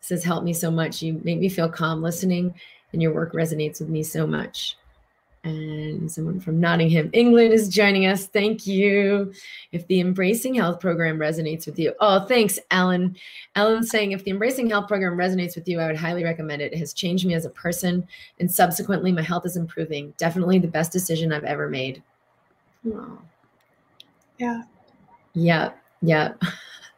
A: This has helped me so much. You make me feel calm listening, and your work resonates with me so much. And someone from Nottingham, England is joining us. Thank you. If the Embracing Health program resonates with you. Oh, thanks, Alan. Alan's saying if the Embracing Health program resonates with you, I would highly recommend it. It has changed me as a person, and subsequently, my health is improving. Definitely the best decision I've ever made.
B: Oh. Yeah.
A: Yeah. Yeah.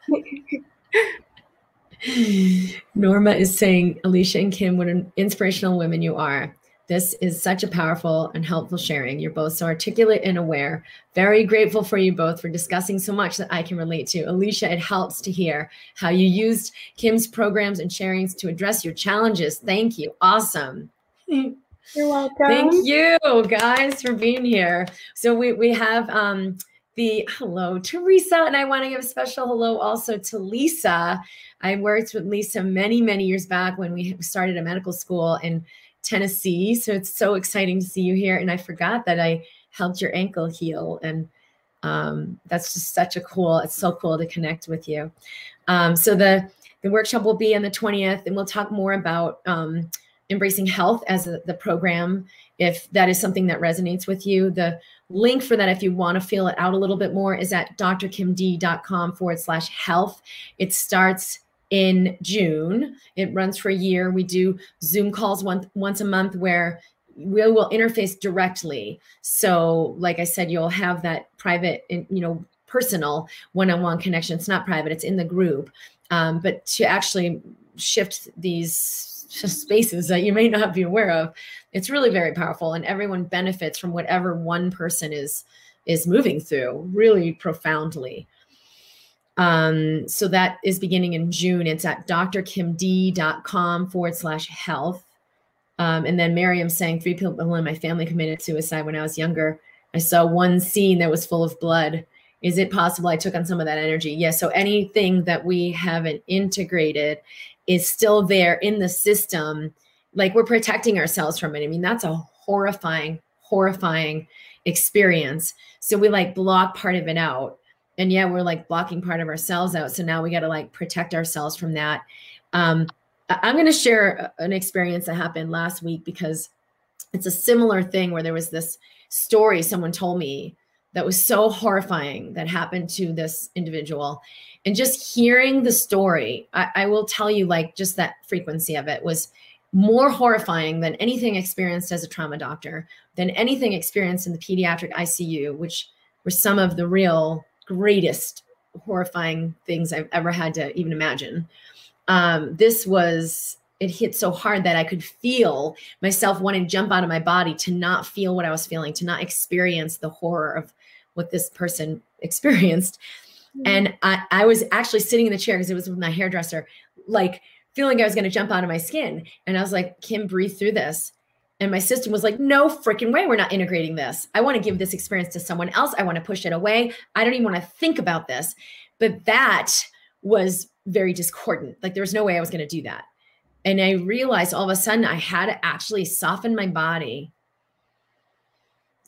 A: Norma is saying, Alicia and Kim, what an inspirational women you are. This is such a powerful and helpful sharing. You're both so articulate and aware. Very grateful for you both for discussing so much that I can relate to. Alicia, it helps to hear how you used Kim's programs and sharings to address your challenges. Thank you. Awesome.
B: You're welcome.
A: Thank you guys for being here. So we we have um the hello Teresa and I want to give a special hello also to Lisa. I worked with Lisa many many years back when we started a medical school and Tennessee. So it's so exciting to see you here. And I forgot that I helped your ankle heal. And um, that's just such a cool, it's so cool to connect with you. Um, so the, the workshop will be on the 20th, and we'll talk more about um, embracing health as a, the program. If that is something that resonates with you, the link for that, if you want to feel it out a little bit more, is at drkimd.com forward slash health. It starts in June. It runs for a year. We do Zoom calls once once a month where we will interface directly. So, like I said, you'll have that private, you know, personal one-on-one connection. It's not private; it's in the group. Um, but to actually shift these spaces that you may not be aware of, it's really very powerful, and everyone benefits from whatever one person is is moving through really profoundly. Um, so that is beginning in June. It's at drkimd.com forward slash health. Um, and then Miriam saying three people in my family committed suicide when I was younger. I saw one scene that was full of blood Is it possible I took on some of that energy? Yes. So anything that we haven't integrated is still there in the system. Like we're protecting ourselves from it. I mean, that's a horrifying, horrifying experience. So we like block part of it out. And yeah, we're like blocking part of ourselves out. So now we got to like protect ourselves from that. Um, I'm going to share an experience that happened last week because it's a similar thing where there was this story someone told me that was so horrifying that happened to this individual. And just hearing the story, I, I will tell you, like, just that frequency of it was more horrifying than anything experienced as a trauma doctor, than anything experienced in the pediatric ICU, which were some of the real greatest horrifying things I've ever had to even imagine. Um, this was it hit so hard that I could feel myself wanting to jump out of my body to not feel what I was feeling, to not experience the horror of what this person experienced. Mm-hmm. And I, I was actually sitting in the chair because it was with my hairdresser, like feeling I was going to jump out of my skin. And I was like, Kim, breathe through this. And my system was like, no freaking way, we're not integrating this. I want to give this experience to someone else. I want to push it away. I don't even want to think about this. But that was very discordant. Like there was no way I was going to do that. And I realized all of a sudden I had to actually soften my body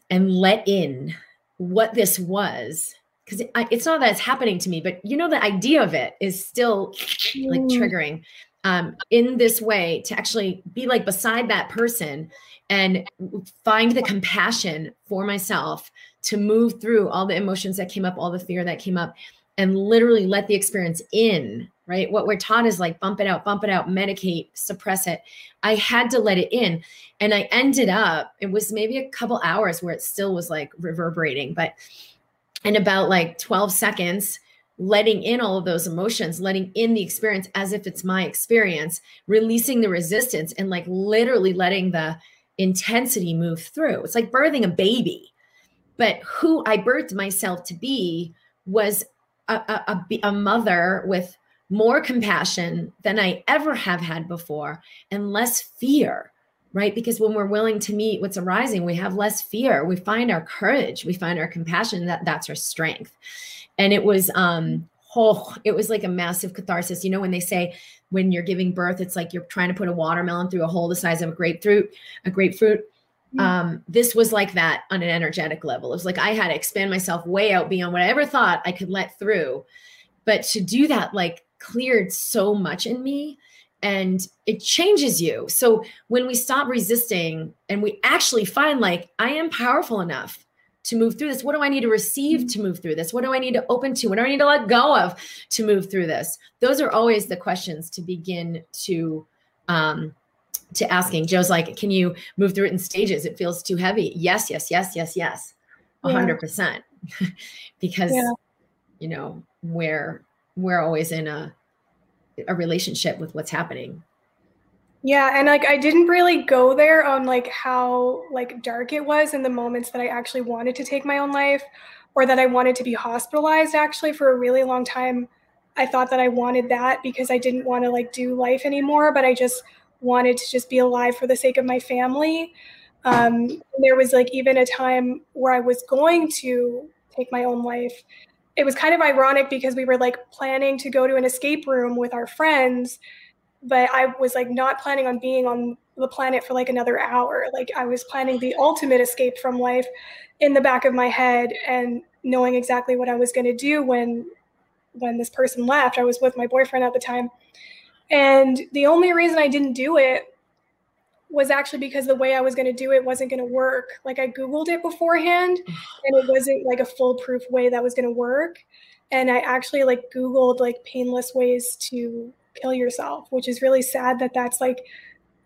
A: and let in what this was because it, it's not that it's happening to me but you know the idea of it is still like mm. triggering um, in this way to actually be like beside that person and find the compassion for myself to move through all the emotions that came up all the fear that came up and literally let the experience in right? What we're taught is like bump it out bump it out medicate suppress it. I had to let it in and i ended up it was maybe a couple hours where it still was like reverberating but in about like 12 seconds letting in all of those emotions letting in the experience as if it's my experience releasing the resistance and like literally letting the intensity move through. It's like birthing a baby. But who i birthed myself to be was a, a, a, mother with more compassion than I ever have had before and less fear, right? Because when we're willing to meet what's arising, we have less fear. We find our courage, we find our compassion, that that's our strength. And it was um oh, it was like a massive catharsis. You know, when they say when you're giving birth, it's like you're trying to put a watermelon through a hole the size of a grapefruit, a grapefruit. Um, this was like that on an energetic level. It was like I had to expand myself way out beyond what I ever thought I could let through. But to do that, like cleared so much in me and it changes you. So when we stop resisting and we actually find like I am powerful enough to move through this, what do I need to receive to move through this? What do I need to open to? What do I need to let go of to move through this? Those are always the questions to begin to um to asking. Joe's like, can you move through it in stages? It feels too heavy. Yes, yes, yes, yes, yes. Hundred percent. Because yeah. you know, we're we're always in a a relationship with what's happening.
B: Yeah and like i didn't really go there on like how like dark it was in the moments that i actually wanted to take my own life or that i wanted to be hospitalized actually for a really long time. I thought that i wanted that because i didn't want to like do life anymore but i just wanted to just be alive for the sake of my family. Um, there was like even a time where i was going to take my own life it was kind of ironic because we were like planning to go to an escape room with our friends but i was like not planning on being on the planet for like another hour. Like i was planning the ultimate escape from life in the back of my head and knowing exactly what i was going to do when when this person left. I was with my boyfriend at the time. And the only reason i didn't do it was actually because the way I was going to do it wasn't going to work. Like I Googled it beforehand and it wasn't like a foolproof way that was going to work. And I actually like Googled like painless ways to kill yourself, which is really sad that that's like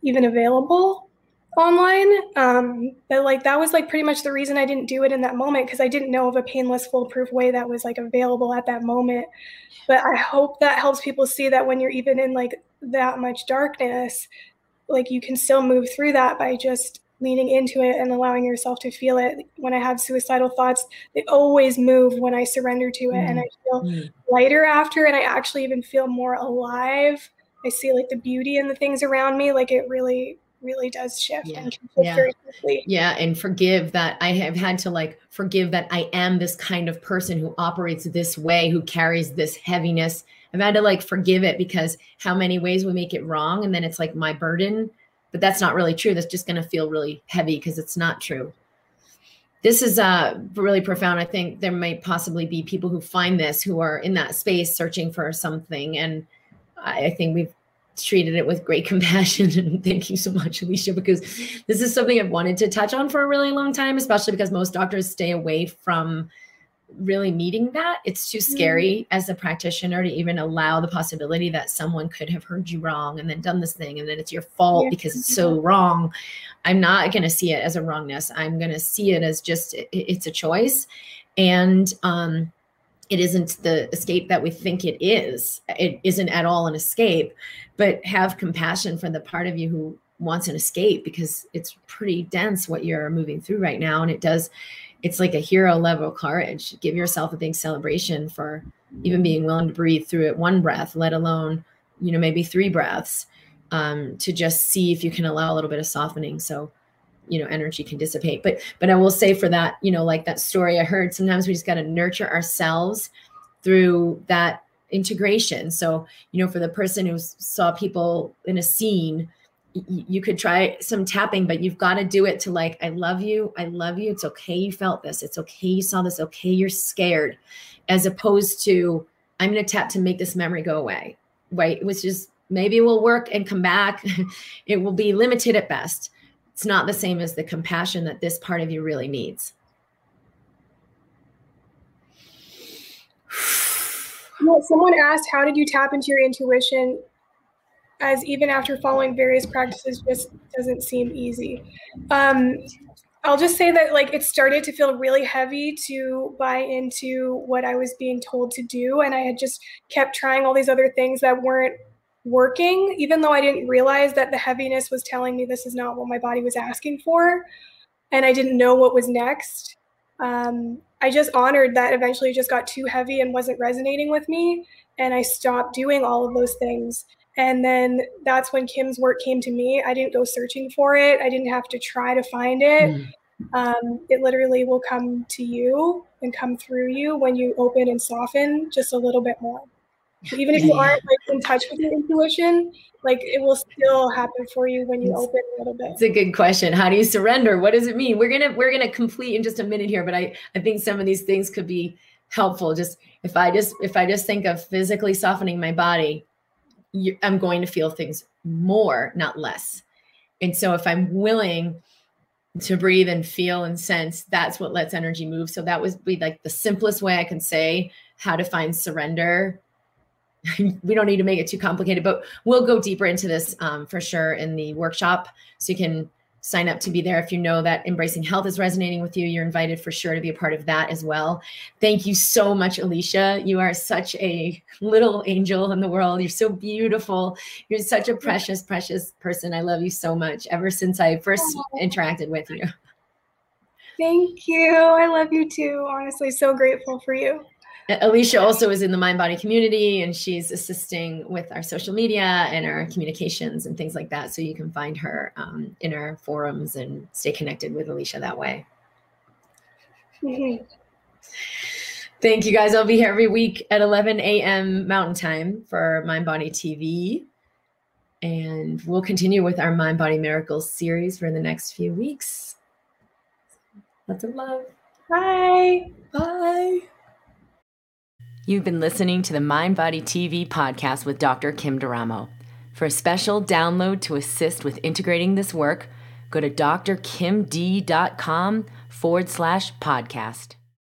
B: even available online. Um, but like that was like pretty much the reason I didn't do it in that moment because I didn't know of a painless, foolproof way that was like available at that moment. But I hope that helps people see that when you're even in like that much darkness, like you can still move through that by just leaning into it and allowing yourself to feel it. When I have suicidal thoughts, they always move when I surrender to it mm. and I feel mm. lighter after and I actually even feel more alive. I see like the beauty in the things around me. Like it really really does shift
A: Yeah.
B: and shift
A: Yeah.
B: very quickly.
A: Yeah, and forgive that I have had to like forgive that I am this kind of person who operates this way, who carries this heaviness. I've had to like forgive it because how many ways we make it wrong and then it's like my burden, but that's not really true. That's just going to feel really heavy because it's not true. This is uh really profound. I think there might possibly be people who find this who are in that space searching for something and I I think we've treated it with great compassion. And thank you so much, Alicia, because this is something I've wanted to touch on for a really long time, especially because most doctors stay away from really needing that. It's too scary as a practitioner to even allow the possibility that someone could have heard you wrong and then done this thing and then it's your fault
B: Yeah.
A: because it's so wrong. I'm not going to see it as a wrongness. I'm going to see it as just it- it's a choice. And um it isn't the escape that we think it is. It isn't at all an escape, but have compassion for the part of you who wants an escape because it's pretty dense what you're moving through right now. And it does, it's like a hero level courage. Give yourself a big celebration for even being willing to breathe through it one breath, let alone, you know, maybe three breaths um, to just see if you can allow a little bit of softening. So, you know energy can dissipate but but i will say for that you know like that story i heard sometimes we just got to nurture ourselves through that integration so you know for the person who saw people in a scene you could try some tapping but you've got to do it to like i love you i love you it's okay you felt this it's okay you saw this okay you're scared as opposed to i'm going to tap to make this memory go away right which is maybe it will work and come back it will be limited at best it's not the same as the compassion that this part of you really needs.
B: Well, someone asked, "How did you tap into your intuition?" As even after following various practices, just doesn't seem easy. Um, I'll just say that like it started to feel really heavy to buy into what I was being told to do, and I had just kept trying all these other things that weren't working, even though I didn't realize that the heaviness was telling me this is not what my body was asking for, and I didn't know what was next. Um, I just honored that eventually it just got too heavy and wasn't resonating with me. And I stopped doing all of those things. And then that's when Kim's work came to me. I didn't go searching for it, I didn't have to try to find it.
A: Mm.
B: Um, it literally will come to you and come through you when you open and soften just a little bit more. Even if you aren't like in touch with your intuition, like it will still happen for you when you open a little bit.
A: It's a good question. How do you surrender? What does it mean? We're gonna we're gonna complete in just a minute here, but I I think some of these things could be helpful. Just if I just if I just think of physically softening my body, I'm going to feel things more, not less. And so if I'm willing to breathe and feel and sense, that's what lets energy move. So that would be like the simplest way I can say how to find surrender we don't need to make it too complicated, but we'll go deeper into this um, for sure in the workshop. So you can sign up to be there. If you know that embracing health is resonating with you, you're invited for sure to be a part of that as well. Thank you so much, Alicia. You are such a little angel in the world. You're so beautiful. You're such a precious, precious person. I love you so much ever since I first interacted with you.
B: Thank you. I love you too. Honestly, so grateful for you.
A: Alicia also is in the mind body community and she's assisting with our social media and our communications and things like that. So you can find her um, in our forums and stay connected with Alicia that way.
B: Mhm.
A: Thank you guys. I'll be here every week at 11 a.m. Mountain Time for Mind Body TV. And we'll continue with our Mind Body Miracles series for the next few weeks. Lots of love.
B: Bye.
A: Bye.
C: You've been listening to the Mind Body TV podcast with Dr. Kim D'Eramo. For a special download to assist with integrating this work, go to drkimd.com forward slash podcast.